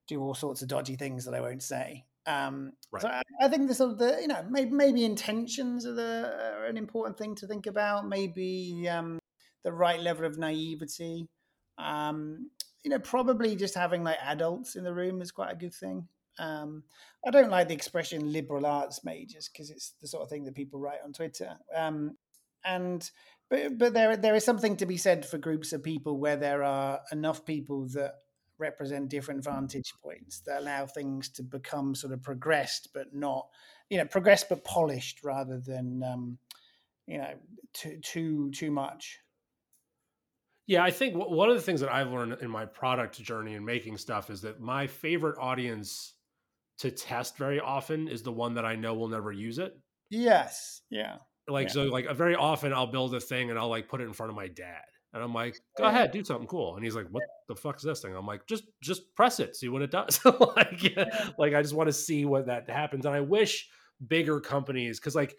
do all sorts of dodgy things that I won't say. Um, right. So I, I, think the sort of the you know maybe maybe intentions are, the, are an important thing to think about. Maybe um, the right level of naivety. Um, you know, probably just having like adults in the room is quite a good thing. Um, I don't like the expression liberal arts majors because it's the sort of thing that people write on Twitter. Um, and but but there there is something to be said for groups of people where there are enough people that represent different vantage points that allow things to become sort of progressed but not you know progressed but polished rather than um, you know, too too too much. Yeah, I think one of the things that I've learned in my product journey and making stuff is that my favorite audience to test very often is the one that I know will never use it. Yes. Yeah. Like yeah. so like very often I'll build a thing and I'll like put it in front of my dad. And I'm like, go ahead, do something cool. And he's like, what the fuck is this thing? I'm like, just just press it, see what it does. like, yeah, like I just want to see what that happens. And I wish bigger companies, because like,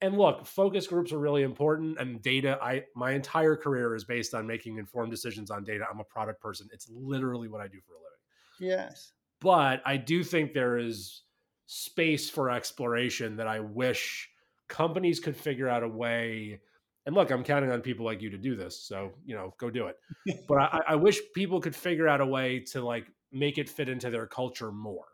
and look, focus groups are really important. And data, I my entire career is based on making informed decisions on data. I'm a product person. It's literally what I do for a living. Yes. But I do think there is space for exploration that I wish companies could figure out a way and look, I'm counting on people like you to do this. So, you know, go do it. but I, I, wish people could figure out a way to like make it fit into their culture more.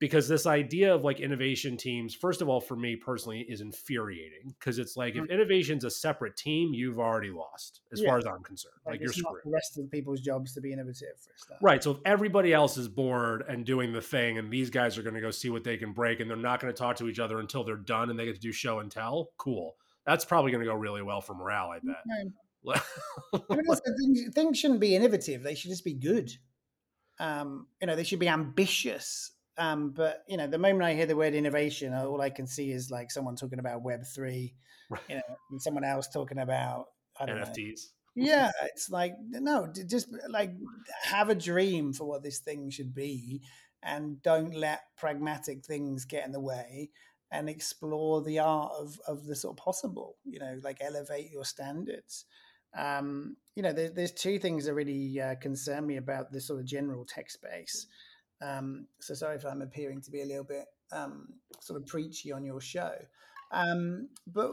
Because this idea of like innovation teams, first of all, for me personally, is infuriating. Because it's like mm-hmm. if innovation's a separate team, you've already lost, as yeah. far as I'm concerned. Like, like you're screwed. the rest of people's jobs to be innovative. Right. So if everybody else is bored and doing the thing, and these guys are going to go see what they can break, and they're not going to talk to each other until they're done, and they get to do show and tell, cool that's probably going to go really well for morale. I bet. I mean, things, things, shouldn't be innovative; they should just be good. Um, you know, they should be ambitious. Um, but you know, the moment I hear the word innovation, all I can see is like someone talking about Web three, you know, and someone else talking about NFTs. Know. Yeah, it's like no, just like have a dream for what this thing should be, and don't let pragmatic things get in the way and explore the art of, of the sort of possible, you know, like elevate your standards. Um, you know, there, there's two things that really uh, concern me about this sort of general tech space. Um, so sorry if I'm appearing to be a little bit um, sort of preachy on your show. Um, but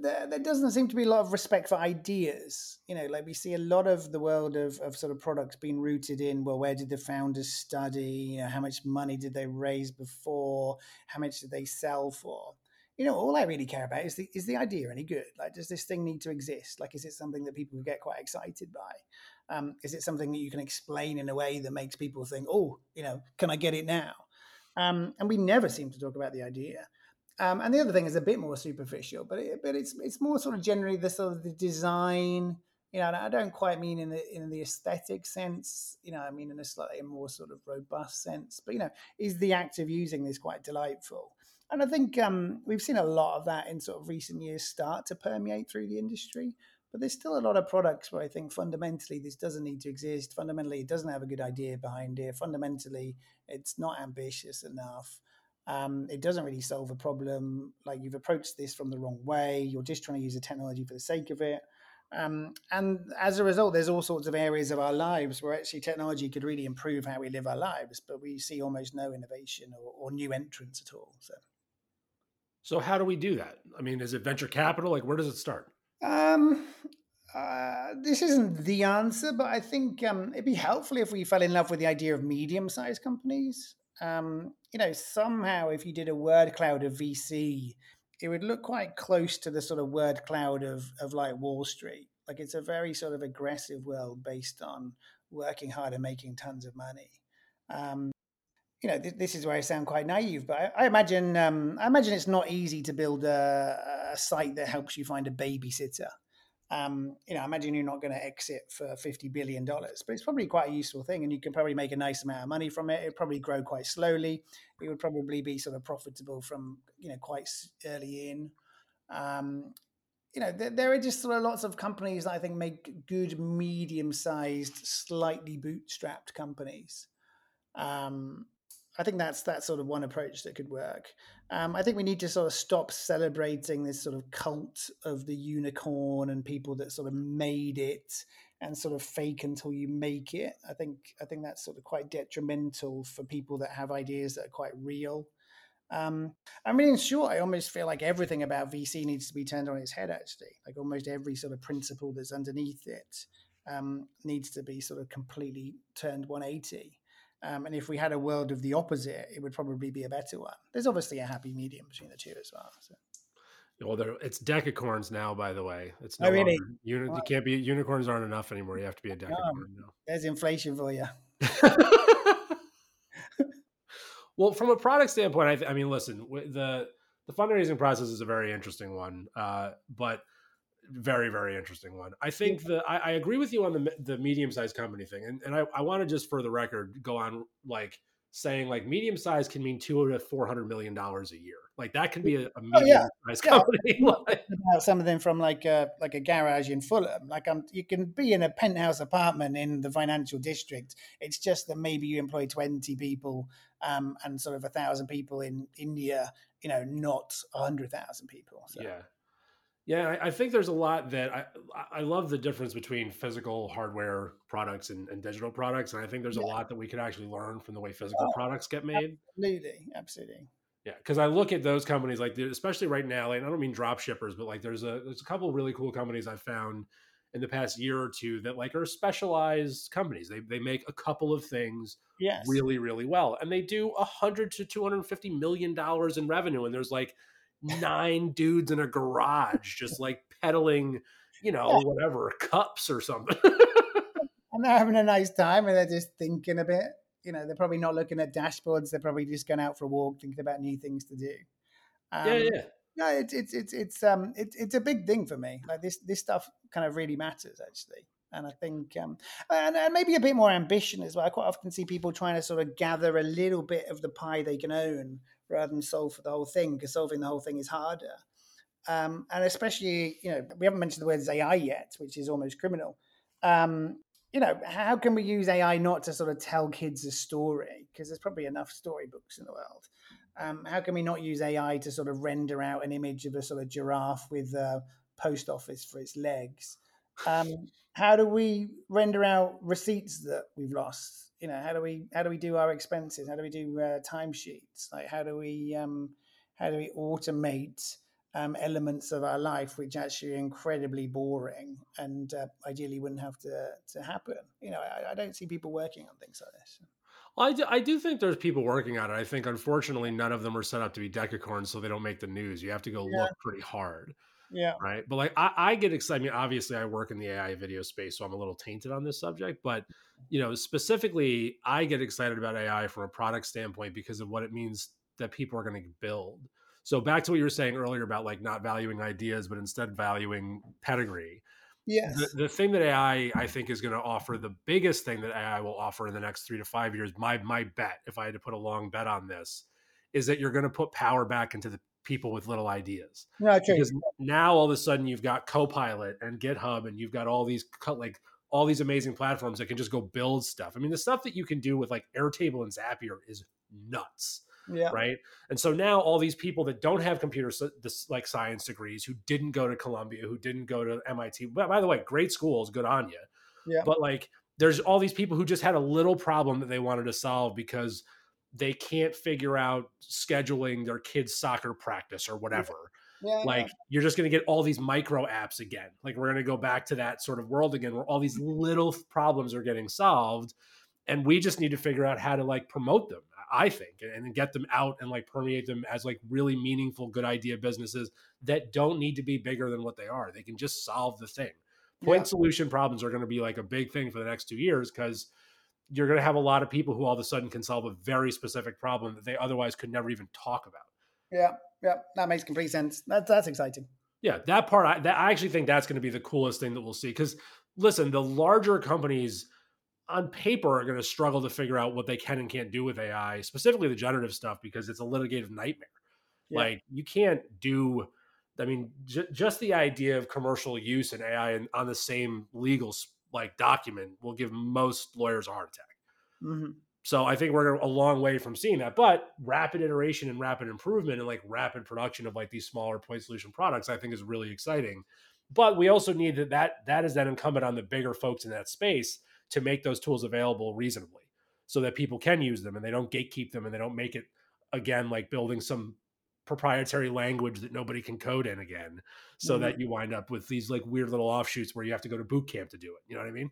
there, there, doesn't seem to be a lot of respect for ideas. You know, like we see a lot of the world of, of sort of products being rooted in, well, where did the founders study? You know, how much money did they raise before? How much did they sell for? You know, all I really care about is the is the idea any good? Like, does this thing need to exist? Like, is it something that people get quite excited by? Um, is it something that you can explain in a way that makes people think, oh, you know, can I get it now? Um, and we never seem to talk about the idea. Um, and the other thing is a bit more superficial, but it, but it's it's more sort of generally the sort of the design. You know, I don't quite mean in the in the aesthetic sense. You know, I mean in a slightly more sort of robust sense. But you know, is the act of using this quite delightful? And I think um, we've seen a lot of that in sort of recent years start to permeate through the industry. But there's still a lot of products where I think fundamentally this doesn't need to exist. Fundamentally, it doesn't have a good idea behind it. Fundamentally, it's not ambitious enough. Um, it doesn't really solve a problem. Like you've approached this from the wrong way. You're just trying to use the technology for the sake of it. Um, and as a result, there's all sorts of areas of our lives where actually technology could really improve how we live our lives, but we see almost no innovation or, or new entrants at all. So, so how do we do that? I mean, is it venture capital? Like, where does it start? Um, uh, this isn't the answer, but I think um, it'd be helpful if we fell in love with the idea of medium-sized companies um, you know, somehow if you did a word cloud of VC, it would look quite close to the sort of word cloud of, of like Wall Street. Like it's a very sort of aggressive world based on working hard and making tons of money. Um, you know, th- this is where I sound quite naive, but I, I imagine um, I imagine it's not easy to build a, a site that helps you find a babysitter um, you know, I imagine you're not going to exit for fifty billion dollars, but it's probably quite a useful thing, and you can probably make a nice amount of money from it. It probably grow quite slowly. It would probably be sort of profitable from you know quite early in. Um, you know, there, there, are just sort of lots of companies that I think make good medium-sized, slightly bootstrapped companies. Um, I think that's that's sort of one approach that could work. Um, I think we need to sort of stop celebrating this sort of cult of the unicorn and people that sort of made it and sort of fake until you make it. I think I think that's sort of quite detrimental for people that have ideas that are quite real. Um, I mean, in short, I almost feel like everything about VC needs to be turned on its head. Actually, like almost every sort of principle that's underneath it um, needs to be sort of completely turned 180. Um, and if we had a world of the opposite, it would probably be a better one. There's obviously a happy medium between the two as well. So. Well, there it's decacorns now. By the way, it's no oh, really? Uni- you can't be unicorns aren't enough anymore. You have to be a decacorn now. There's inflation for you. well, from a product standpoint, I, th- I mean, listen, the the fundraising process is a very interesting one, uh, but very very interesting one. I think the I, I agree with you on the the medium sized company thing, and and I, I want to just for the record go on like saying like medium size can mean two to four hundred million dollars a year. Like that can be a, a medium oh, yeah. sized company. about some of them from like a like a garage in Fulham. Like I'm, you can be in a penthouse apartment in the financial district. It's just that maybe you employ twenty people um, and sort of a thousand people in India. You know, not a hundred thousand people. So. Yeah. Yeah, I, think there's a lot that I I love the difference between physical hardware products and, and digital products, and I think there's yeah. a lot that we could actually learn from the way physical oh, products get made. Absolutely, absolutely. Yeah, because I look at those companies like, especially right now, like I don't mean drop shippers, but like there's a there's a couple really cool companies I've found in the past year or two that like are specialized companies. They they make a couple of things yes. really really well, and they do a hundred to two hundred fifty million dollars in revenue, and there's like nine dudes in a garage just like peddling, you know, yeah. whatever cups or something. and they're having a nice time, and they're just thinking a bit. You know, they're probably not looking at dashboards. They're probably just going out for a walk, thinking about new things to do. Um, yeah, yeah. No, it's it's it's it's um it's it's a big thing for me. Like this this stuff kind of really matters actually. And I think, um, and, and maybe a bit more ambition as well. I quite often see people trying to sort of gather a little bit of the pie they can own rather than solve for the whole thing because solving the whole thing is harder. Um, and especially, you know, we haven't mentioned the words AI yet, which is almost criminal. Um, you know, how can we use AI not to sort of tell kids a story? Because there's probably enough storybooks in the world. Um, how can we not use AI to sort of render out an image of a sort of giraffe with a post office for its legs? Um, how do we render out receipts that we've lost? You know how do we how do we do our expenses how do we do uh, timesheets like how do we um, how do we automate um, elements of our life which actually are incredibly boring and uh, ideally wouldn't have to to happen you know I, I, don't see people working on things like this I do, I do think there's people working on it. I think, unfortunately, none of them are set up to be decacorns, so they don't make the news. You have to go yeah. look pretty hard. Yeah. Right. But like I, I get excited. I mean, obviously I work in the AI video space, so I'm a little tainted on this subject. But you know, specifically, I get excited about AI from a product standpoint because of what it means that people are going to build. So back to what you were saying earlier about like not valuing ideas, but instead valuing pedigree. Yes. The, the thing that AI I think is going to offer, the biggest thing that AI will offer in the next three to five years, my my bet, if I had to put a long bet on this, is that you're going to put power back into the people with little ideas. No, because now all of a sudden you've got Copilot and GitHub, and you've got all these like all these amazing platforms that can just go build stuff. I mean, the stuff that you can do with like Airtable and Zapier is nuts. Yeah. Right. And so now all these people that don't have computer like science degrees, who didn't go to Columbia, who didn't go to MIT, but by the way, great schools, good on you. Yeah. But like, there's all these people who just had a little problem that they wanted to solve because they can't figure out scheduling their kids' soccer practice or whatever. Yeah, like yeah. you're just going to get all these micro apps again. Like we're going to go back to that sort of world again where all these little problems are getting solved and we just need to figure out how to like promote them i think and get them out and like permeate them as like really meaningful good idea businesses that don't need to be bigger than what they are they can just solve the thing point yeah. solution problems are going to be like a big thing for the next two years because you're going to have a lot of people who all of a sudden can solve a very specific problem that they otherwise could never even talk about. Yeah, yeah, that makes complete sense. That's that's exciting. Yeah, that part I that I actually think that's going to be the coolest thing that we'll see because listen, the larger companies on paper are going to struggle to figure out what they can and can't do with AI, specifically the generative stuff because it's a litigative nightmare. Yeah. Like you can't do I mean, j- just the idea of commercial use and AI on the same legal like document will give most lawyers a heart attack. Mm-hmm. So I think we're a long way from seeing that. But rapid iteration and rapid improvement and like rapid production of like these smaller point solution products, I think is really exciting. But we also need that that that is then incumbent on the bigger folks in that space to make those tools available reasonably so that people can use them and they don't gatekeep them and they don't make it again like building some proprietary language that nobody can code in again so mm-hmm. that you wind up with these like weird little offshoots where you have to go to boot camp to do it you know what i mean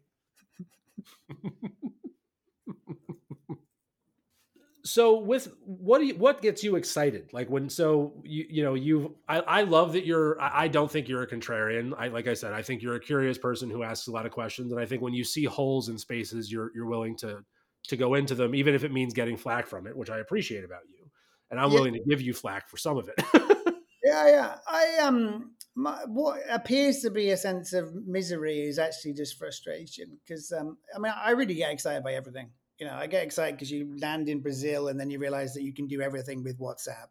so with what do you what gets you excited like when so you you know you I, I love that you're I, I don't think you're a contrarian i like i said i think you're a curious person who asks a lot of questions and i think when you see holes in spaces you're you're willing to to go into them even if it means getting flack from it which i appreciate about you and I'm yeah. willing to give you flack for some of it. yeah, yeah. I um, my, what appears to be a sense of misery is actually just frustration because um, I mean, I really get excited by everything. You know, I get excited because you land in Brazil and then you realize that you can do everything with WhatsApp.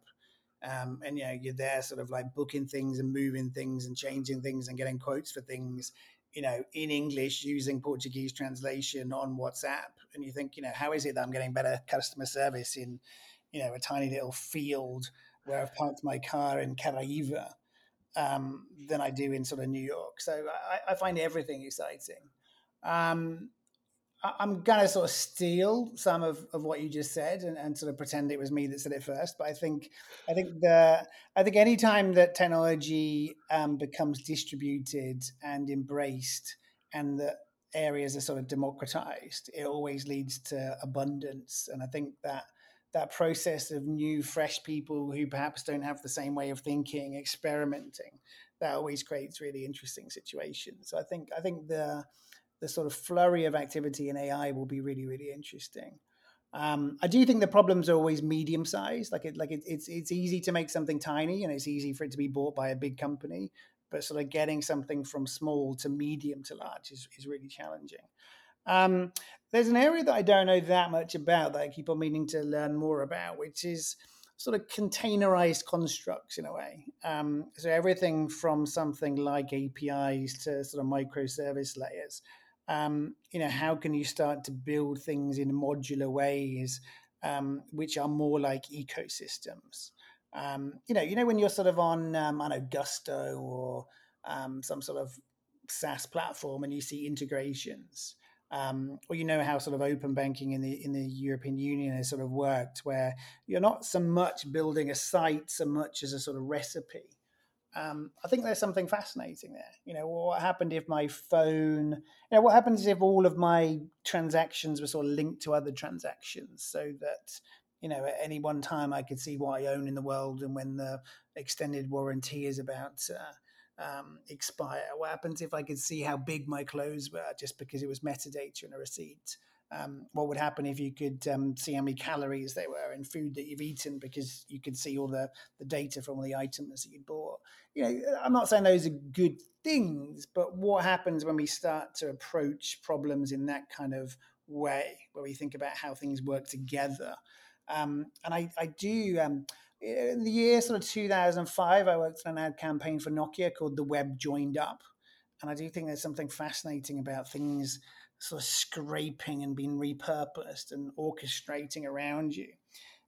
Um, and you know you're there sort of like booking things and moving things and changing things and getting quotes for things you know in english using portuguese translation on whatsapp. And you think you know how is it that i'm getting better customer service in you know a tiny little field where i've parked my car in Caraíva um, than i do in sort of new york? So i, I find everything exciting. Um, I'm gonna sort of steal some of, of what you just said and, and sort of pretend it was me that said it first. But I think I think the I think any time that technology um, becomes distributed and embraced, and that areas are sort of democratized, it always leads to abundance. And I think that that process of new, fresh people who perhaps don't have the same way of thinking, experimenting, that always creates really interesting situations. So I think I think the the sort of flurry of activity in AI will be really, really interesting. Um, I do think the problems are always medium sized. Like it, like it, it's it's easy to make something tiny, and it's easy for it to be bought by a big company. But sort of getting something from small to medium to large is is really challenging. Um, there's an area that I don't know that much about that I keep on meaning to learn more about, which is sort of containerized constructs in a way. Um, so everything from something like APIs to sort of microservice layers um, you know, how can you start to build things in modular ways, um, which are more like ecosystems? Um, you know, you know when you're sort of on, um, I know Gusto or um, some sort of SaaS platform, and you see integrations. Um, or you know how sort of open banking in the in the European Union has sort of worked, where you're not so much building a site so much as a sort of recipe um, I think there's something fascinating there. You know, what happened if my phone, you know, what happens if all of my transactions were sort of linked to other transactions so that, you know, at any one time I could see what I own in the world and when the extended warranty is about to um, expire? What happens if I could see how big my clothes were just because it was metadata in a receipt? Um, what would happen if you could um, see how many calories there were in food that you've eaten because you could see all the, the data from all the items that you bought. You know, I'm not saying those are good things, but what happens when we start to approach problems in that kind of way, where we think about how things work together? Um, and I, I do. Um, in the year sort of 2005, I worked on an ad campaign for Nokia called "The Web Joined Up," and I do think there's something fascinating about things sort of scraping and being repurposed and orchestrating around you.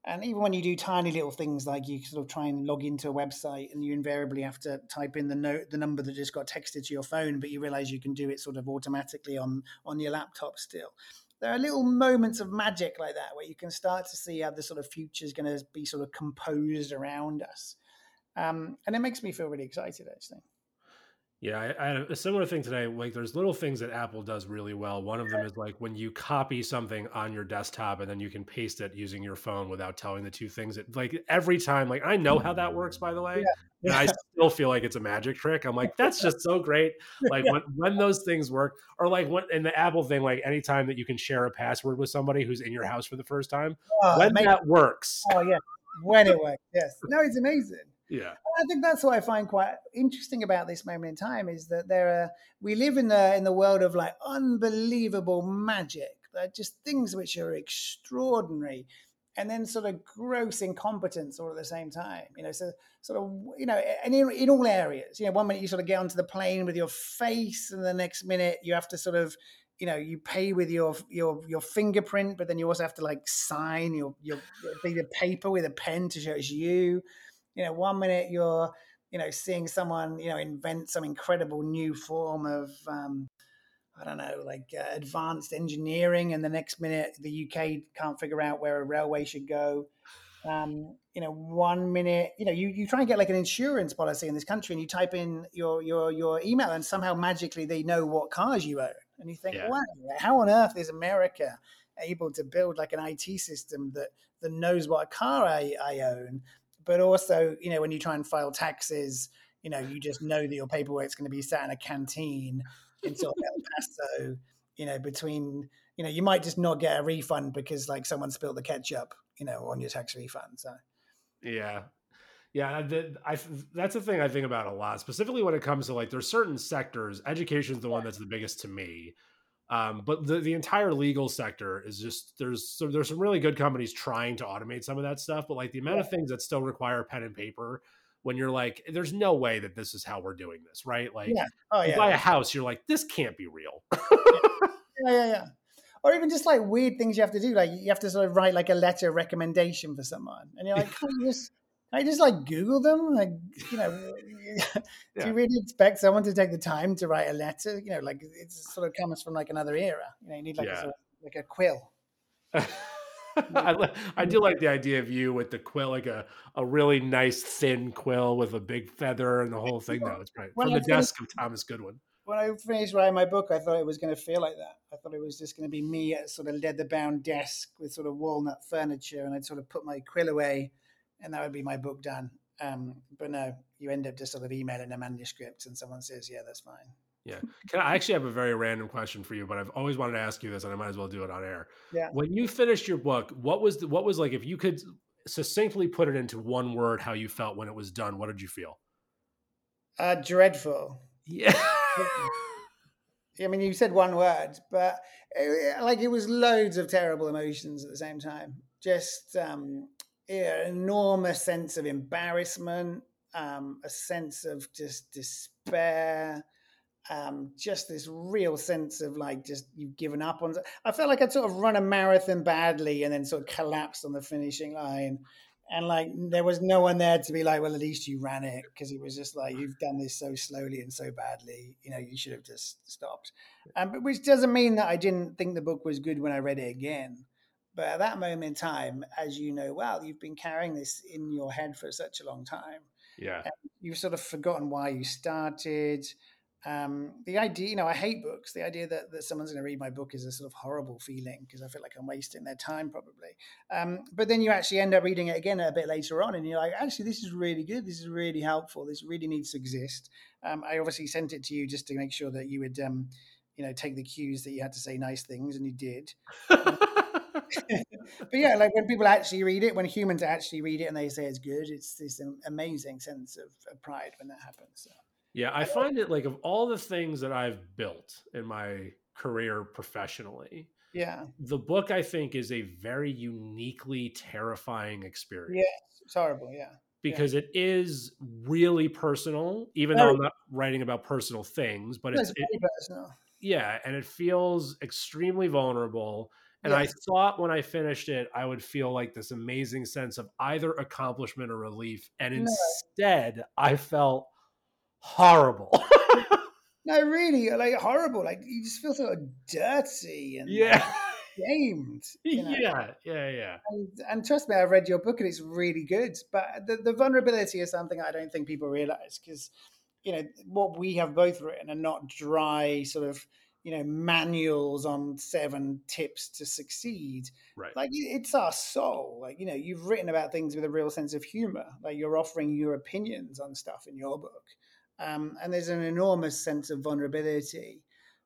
And even when you do tiny little things like you sort of try and log into a website and you invariably have to type in the note, the number that just got texted to your phone, but you realize you can do it sort of automatically on, on your laptop still. There are little moments of magic like that where you can start to see how the sort of future is going to be sort of composed around us. Um, and it makes me feel really excited, actually. Yeah, I, I, had a similar thing today. Like, there's little things that Apple does really well. One of them is like when you copy something on your desktop and then you can paste it using your phone without telling the two things. It, like every time, like I know how that works, by the way, yeah. and I still feel like it's a magic trick. I'm like, that's just so great. Like when when those things work, or like when in the Apple thing, like anytime that you can share a password with somebody who's in your house for the first time, oh, when that works. Oh yeah, when it works. Yes, no, it's amazing. Yeah. I think that's what I find quite interesting about this moment in time is that there are we live in the in the world of like unbelievable magic. They're just things which are extraordinary and then sort of gross incompetence all at the same time. You know, so sort of you know, and in, in all areas. You know, one minute you sort of get onto the plane with your face, and the next minute you have to sort of you know you pay with your your your fingerprint, but then you also have to like sign your your, your paper with a pen to show it's you you know, one minute you're, you know, seeing someone, you know, invent some incredible new form of, um, I don't know, like uh, advanced engineering, and the next minute the UK can't figure out where a railway should go. Um, you know, one minute, you know, you, you try and get like an insurance policy in this country, and you type in your your your email, and somehow magically they know what cars you own, and you think, yeah. wow, how on earth is America able to build like an IT system that that knows what car I, I own, but also, you know, when you try and file taxes, you know, you just know that your paperwork is going to be sat in a canteen in sort of El Paso, you know, between, you know, you might just not get a refund because like someone spilled the ketchup, you know, on your tax refund. So, Yeah. Yeah, the, I, that's the thing I think about a lot, specifically when it comes to like there's certain sectors. Education is the one that's the biggest to me, um, but the, the entire legal sector is just there's so there's some really good companies trying to automate some of that stuff, but like the amount of things that still require pen and paper when you're like, there's no way that this is how we're doing this, right? Like, Yeah. Oh you yeah. buy a house, you're like, this can't be real. Yeah, yeah, yeah. Or even just like weird things you have to do. Like you have to sort of write like a letter of recommendation for someone. And you're like, you just I just like Google them? Like, you know, do you really expect someone to take the time to write a letter? You know, like it sort of comes from like another era. You know, you need like a Yeah. sort of, like a quill. I, I do like the idea of you with the quill, like a, a really nice thin quill with a big feather and the whole thing. No, it's. When From the desk of Thomas Goodwin. When I finished writing my book, I thought it was going to feel like that. I thought it was just going to be me at a sort of leather bound desk with sort of walnut furniture, and I'd sort of put my quill away, and that would be my book done. Um, but no, you end up just sort of emailing a manuscript, and someone says, "Yeah, that's fine." Yeah. Can I actually have a very random question for you, but I've always wanted to ask you this, and I might as well do it on air. Yeah. When you finished your book, what was the, what was like if you could succinctly put it into one word how you felt when it was done? What did you feel? Uh, dreadful. Yeah. I mean, you said one word, but it, like it was loads of terrible emotions at the same time. Just um, enormous sense of embarrassment, um, a sense of just despair, um, just this real sense of like just you've given up on. I felt like I'd sort of run a marathon badly and then sort of collapsed on the finishing line. And like there was no one there to be like, well, at least you ran it because it was just like you've done this so slowly and so badly. You know, you should have just stopped. Um, but which doesn't mean that I didn't think the book was good when I read it again. But at that moment in time, as you know well, you've been carrying this in your head for such a long time. yeah. You've sort of forgotten why you started. Um, the idea, you know, I hate books. The idea that, that someone's going to read my book is a sort of horrible feeling because I feel like I'm wasting their time probably. Um, but then you actually end up reading it again a bit later on and you're like, actually, this is really good. This is really helpful. This really needs to exist. Um, I obviously sent it to you just to make sure that you would, um, you know, take the cues that you had to say nice things and you did. but yeah, like when people actually read it, when humans actually read it and they say it's good, it's this amazing sense of, of pride when that happens. So. Yeah, I find it like of all the things that I've built in my career professionally, Yeah. the book I think is a very uniquely terrifying experience Yeah, It's horrible. Yeah. because it is really personal, even Very. though I'm not writing about personal things, but It's it's it, personal. yeah, and it feels extremely vulnerable. And I thought when I finished it, I would feel like this amazing sense of either accomplishment or relief. And No. instead, I felt horrible. No, really, like horrible. Like you just feel sort of dirty and yeah. shamed. You know? Yeah. Yeah. Yeah. And, and trust me, I've read your book and it's really good. But the, the vulnerability is something I don't think people realize because, you know, what we have both written are not dry sort of, you know, manuals on seven tips to succeed. Right. Like it's our soul. Like, you know, you've written about things with a real sense of humor. Like you're offering your opinions on stuff in your book. Um, and there's an enormous sense of vulnerability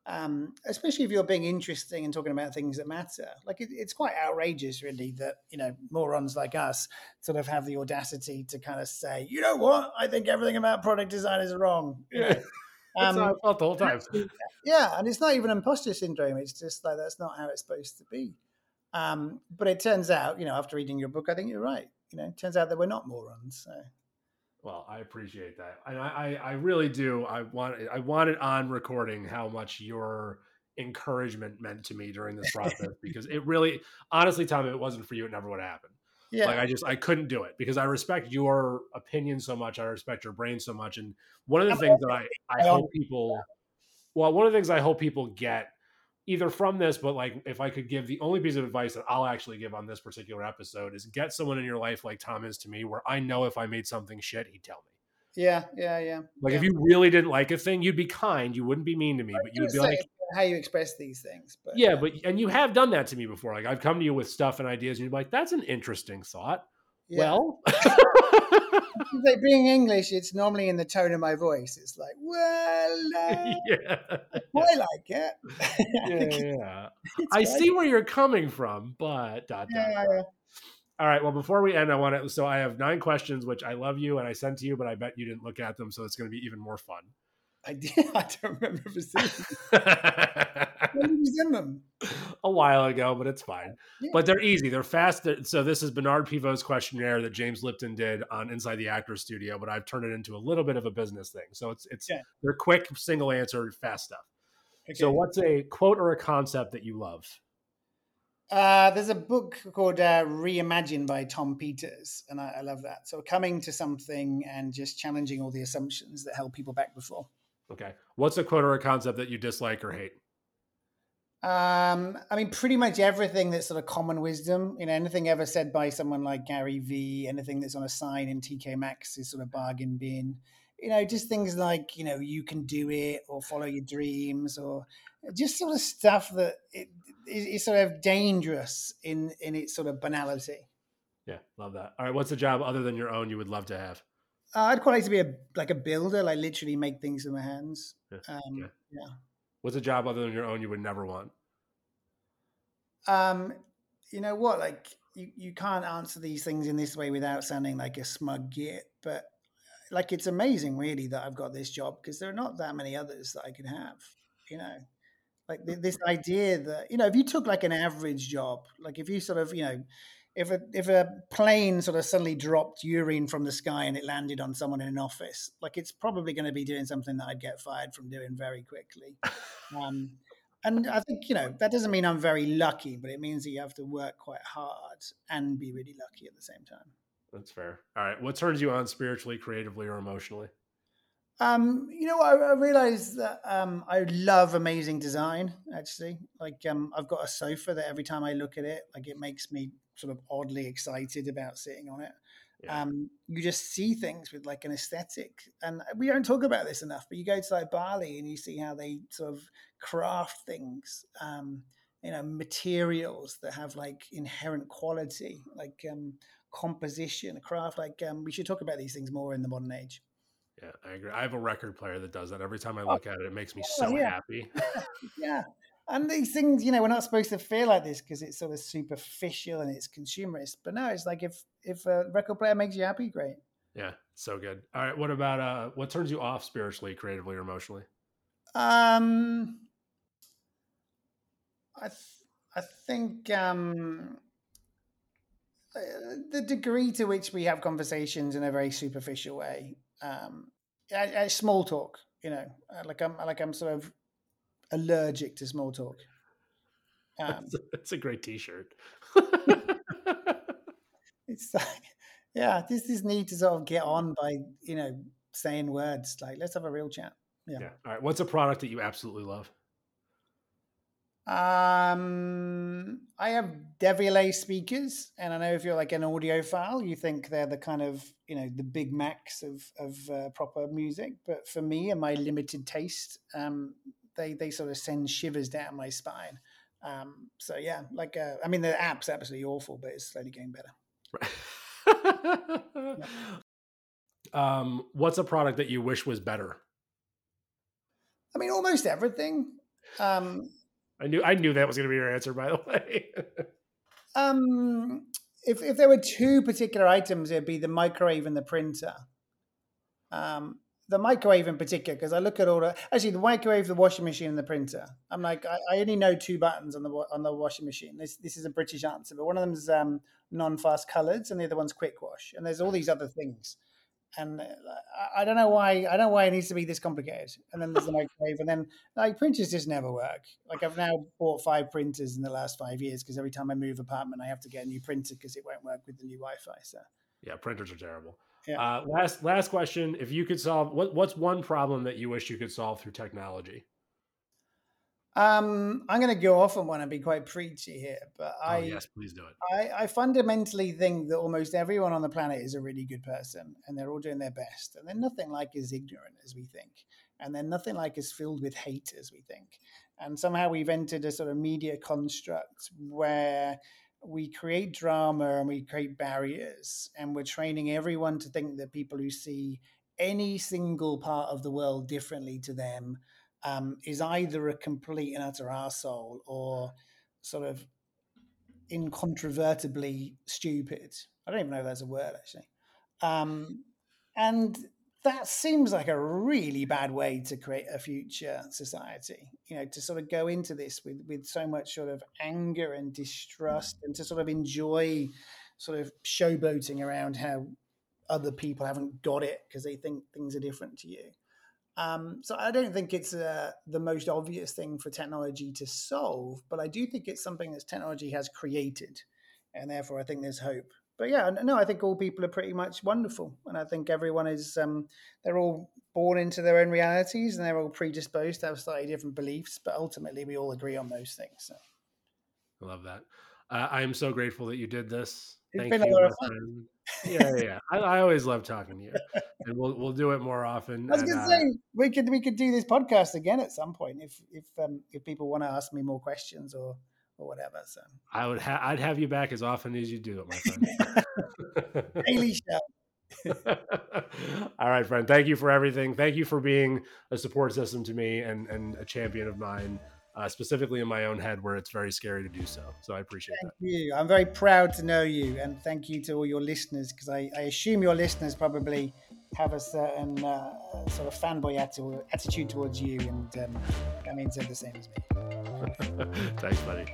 um, especially if you're being interesting and talking about things that matter. Like it, it's quite outrageous, really, that you know morons like us sort of have the audacity to kind of say, you know what, I think everything about product design is wrong. Yeah. That's how I Um, felt the whole time. yeah, and it's not even imposter syndrome. It's just like that's not how it's supposed to be. Um, but it turns out, you know, after reading your book, I think you're right. You know, it turns out that we're not morons. So. Well, I appreciate that, and I, I, I really do. I want, I wanted on recording how much your encouragement meant to me during this process because it really, honestly, Tom, if it wasn't for you, it never would have happened. Yeah, Like I just, I couldn't do it because I respect your opinion so much. I respect your brain so much, and one of the things that I, I hope people, well, one of the things I hope people get either from this, but like if I could give the only piece of advice that I'll actually give on this particular episode is get someone in your life like Tom is to me, where I know if I made something shit, he'd tell me. yeah, yeah, yeah. Like yeah. if you really didn't like a thing, you'd be kind. You wouldn't be mean to me, but you would be like, how you express these things. But yeah, but and you have done that to me before. Like I've come to you with stuff and ideas, and you're like, that's an interesting thought. yeah. Well, like being English, it's normally in the tone of my voice. It's like, well, uh, yeah, I like it. yeah, yeah. I see where you're coming from, but dot, dot, Yeah, dot. All right. Well, before we end, I want to. So I have nine questions, which I love you and I sent to you, but I bet you didn't look at them, so it's going to be even more fun. I did. I don't remember seeing when you send them? A while ago, but it's fine. Yeah. But they're easy. They're fast. So this is Bernard Pivot's questionnaire that James Lipton did on Inside the Actors Studio, but I've turned it into a little bit of a business thing. So it's it's Yeah. they're quick, single answer, fast stuff. So what's a quote or a concept that you love? Uh, there's a book called uh, Reimagine by Tom Peters, and I, I love that. So coming to something and just challenging all the assumptions that held people back before. Okay. What's a quote or a concept that you dislike or hate? Um, I mean, pretty much everything that's sort of common wisdom. You know, anything ever said by someone like Gary Vee, anything that's on a sign in TK Maxx is sort of bargain bin. You know, just things like you know you can do it or follow your dreams or just sort of stuff that it, is, is sort of dangerous in in its sort of banality. Yeah, love that. All right. What's a job other than your own you would love to have? Uh, I'd quite like to be a like a builder, like literally make things with my hands. Yeah, Um, okay. yeah. What's a job other than your own you would never want? Um, you know what? Like you, you can't answer these things in this way without sounding like a smug git. But like it's amazing, really, that I've got this job because there are not that many others that I could have. You know, like th- this idea that you know, if you took like an average job, like if you sort of you know. If a if a plane sort of suddenly dropped urine from the sky and it landed on someone in an office, like it's probably going to be doing something that I'd get fired from doing very quickly. Um, and I think you know that doesn't mean I'm very lucky, but it means that you have to work quite hard and be really lucky at the same time. That's fair. All right. What turns you on spiritually, creatively, or emotionally? Um, you know, I, I realized that um, I love amazing design. Actually, like um, I've got a sofa that every time I look at it, like it makes me sort of oddly excited about sitting on it. Yeah. Um, you just see things with like an aesthetic, and we don't talk about this enough. But you go to like Bali and you see how they sort of craft things. Um, you know, materials that have like inherent quality, like um, composition, craft. Like um, we should talk about these things more in the modern age. Yeah, I agree. I have a record player that does that. Every time I look at it, it makes me Oh, so yeah. happy. Yeah. And these things, you know, we're not supposed to feel like this because it's sort of superficial and it's consumerist. But no, it's like if if a record player makes you happy, great. yeah, so good. All right. What about uh what turns you off spiritually, creatively, or emotionally? Um, I th- I think um, uh, the degree to which we have conversations in a very superficial way, um, small talk. You know, uh, like I'm like I'm sort of allergic to small talk. Um, It's a, it's a great T-shirt. it's like, yeah, this this need to sort of get on by you know saying words like let's have a real chat. Yeah. yeah. All right. What's a product that you absolutely love? Um, I have Devialet speakers, and I know if you're like an audiophile, you think they're the kind of you know the big max of of uh, proper music. But for me and my limited taste, um, they they sort of send shivers down my spine. Um, so yeah, like uh, I mean the app's absolutely awful, but it's slowly getting better. um, what's a product that you wish was better? I mean, almost everything. Um, I knew I knew that was going to be your answer. By the way, um, if if there were two particular items, it'd be the microwave and the printer. Um, the microwave in particular, because I look at all the actually the microwave, the washing machine, and the printer. I'm like, I, I only know two buttons on the on the washing machine. This this is a British answer, but one of them's um, non-fast colors, and the other one's quick wash, and there's all these other things. And uh, I, I don't know why I don't know why it needs to be this complicated. And then there's the microwave, and then like printers just never work. Like I've now bought five printers in the last five years because every time I move apartment, I have to get a new printer because it won't work with the new Wi-Fi. So yeah, printers are terrible. Yeah. Uh, last last question: If you could solve what what's one problem that you wish you could solve through technology? um, I'm going to go off on one and be quite preachy here, but I oh yes, please do it. I, I fundamentally think that almost everyone on the planet is a really good person and they're all doing their best. And they're nothing like as ignorant as we think. And they're nothing like as filled with hate as we think. And somehow we've entered a sort of media construct where we create drama and we create barriers and we're training everyone to think that people who see any single part of the world differently to them um, is either a complete and utter arsehole or sort of incontrovertibly stupid. I don't even know if that's a word actually. Um, and that seems like a really bad way to create a future society. You know, to sort of go into this with with so much sort of anger and distrust, and to sort of enjoy sort of showboating around how other people haven't got it because they think things are different to you. Um, so I don't think it's uh, the most obvious thing for technology to solve, but I do think it's something that technology has created, and therefore I think there's hope but yeah, no, I think all people are pretty much wonderful, and I think everyone is um, they're all born into their own realities, and they're all predisposed to have slightly different beliefs, but ultimately we all agree on those things. So. I love that. Uh, I am so grateful that you did this. It's Thank been a you, lot of fun. Yeah, yeah. yeah. I, I always love talking to you, and we'll we'll do it more often. I was going uh, to say we could we could do this podcast again at some point if if um, if people want to ask me more questions or or whatever. So I would ha- I'd have you back as often as you do it, my friend. daily show. All right, friend. Thank you for everything. Thank you for being a support system to me and and a champion of mine, uh, specifically in my own head where it's very scary to do so. So I appreciate it. Thank that. you. I'm very proud to know you, and thank you to all your listeners because I, I assume your listeners probably have a certain uh, sort of fanboy atti- attitude towards you, and um, that means they're the same as me. Thanks, buddy.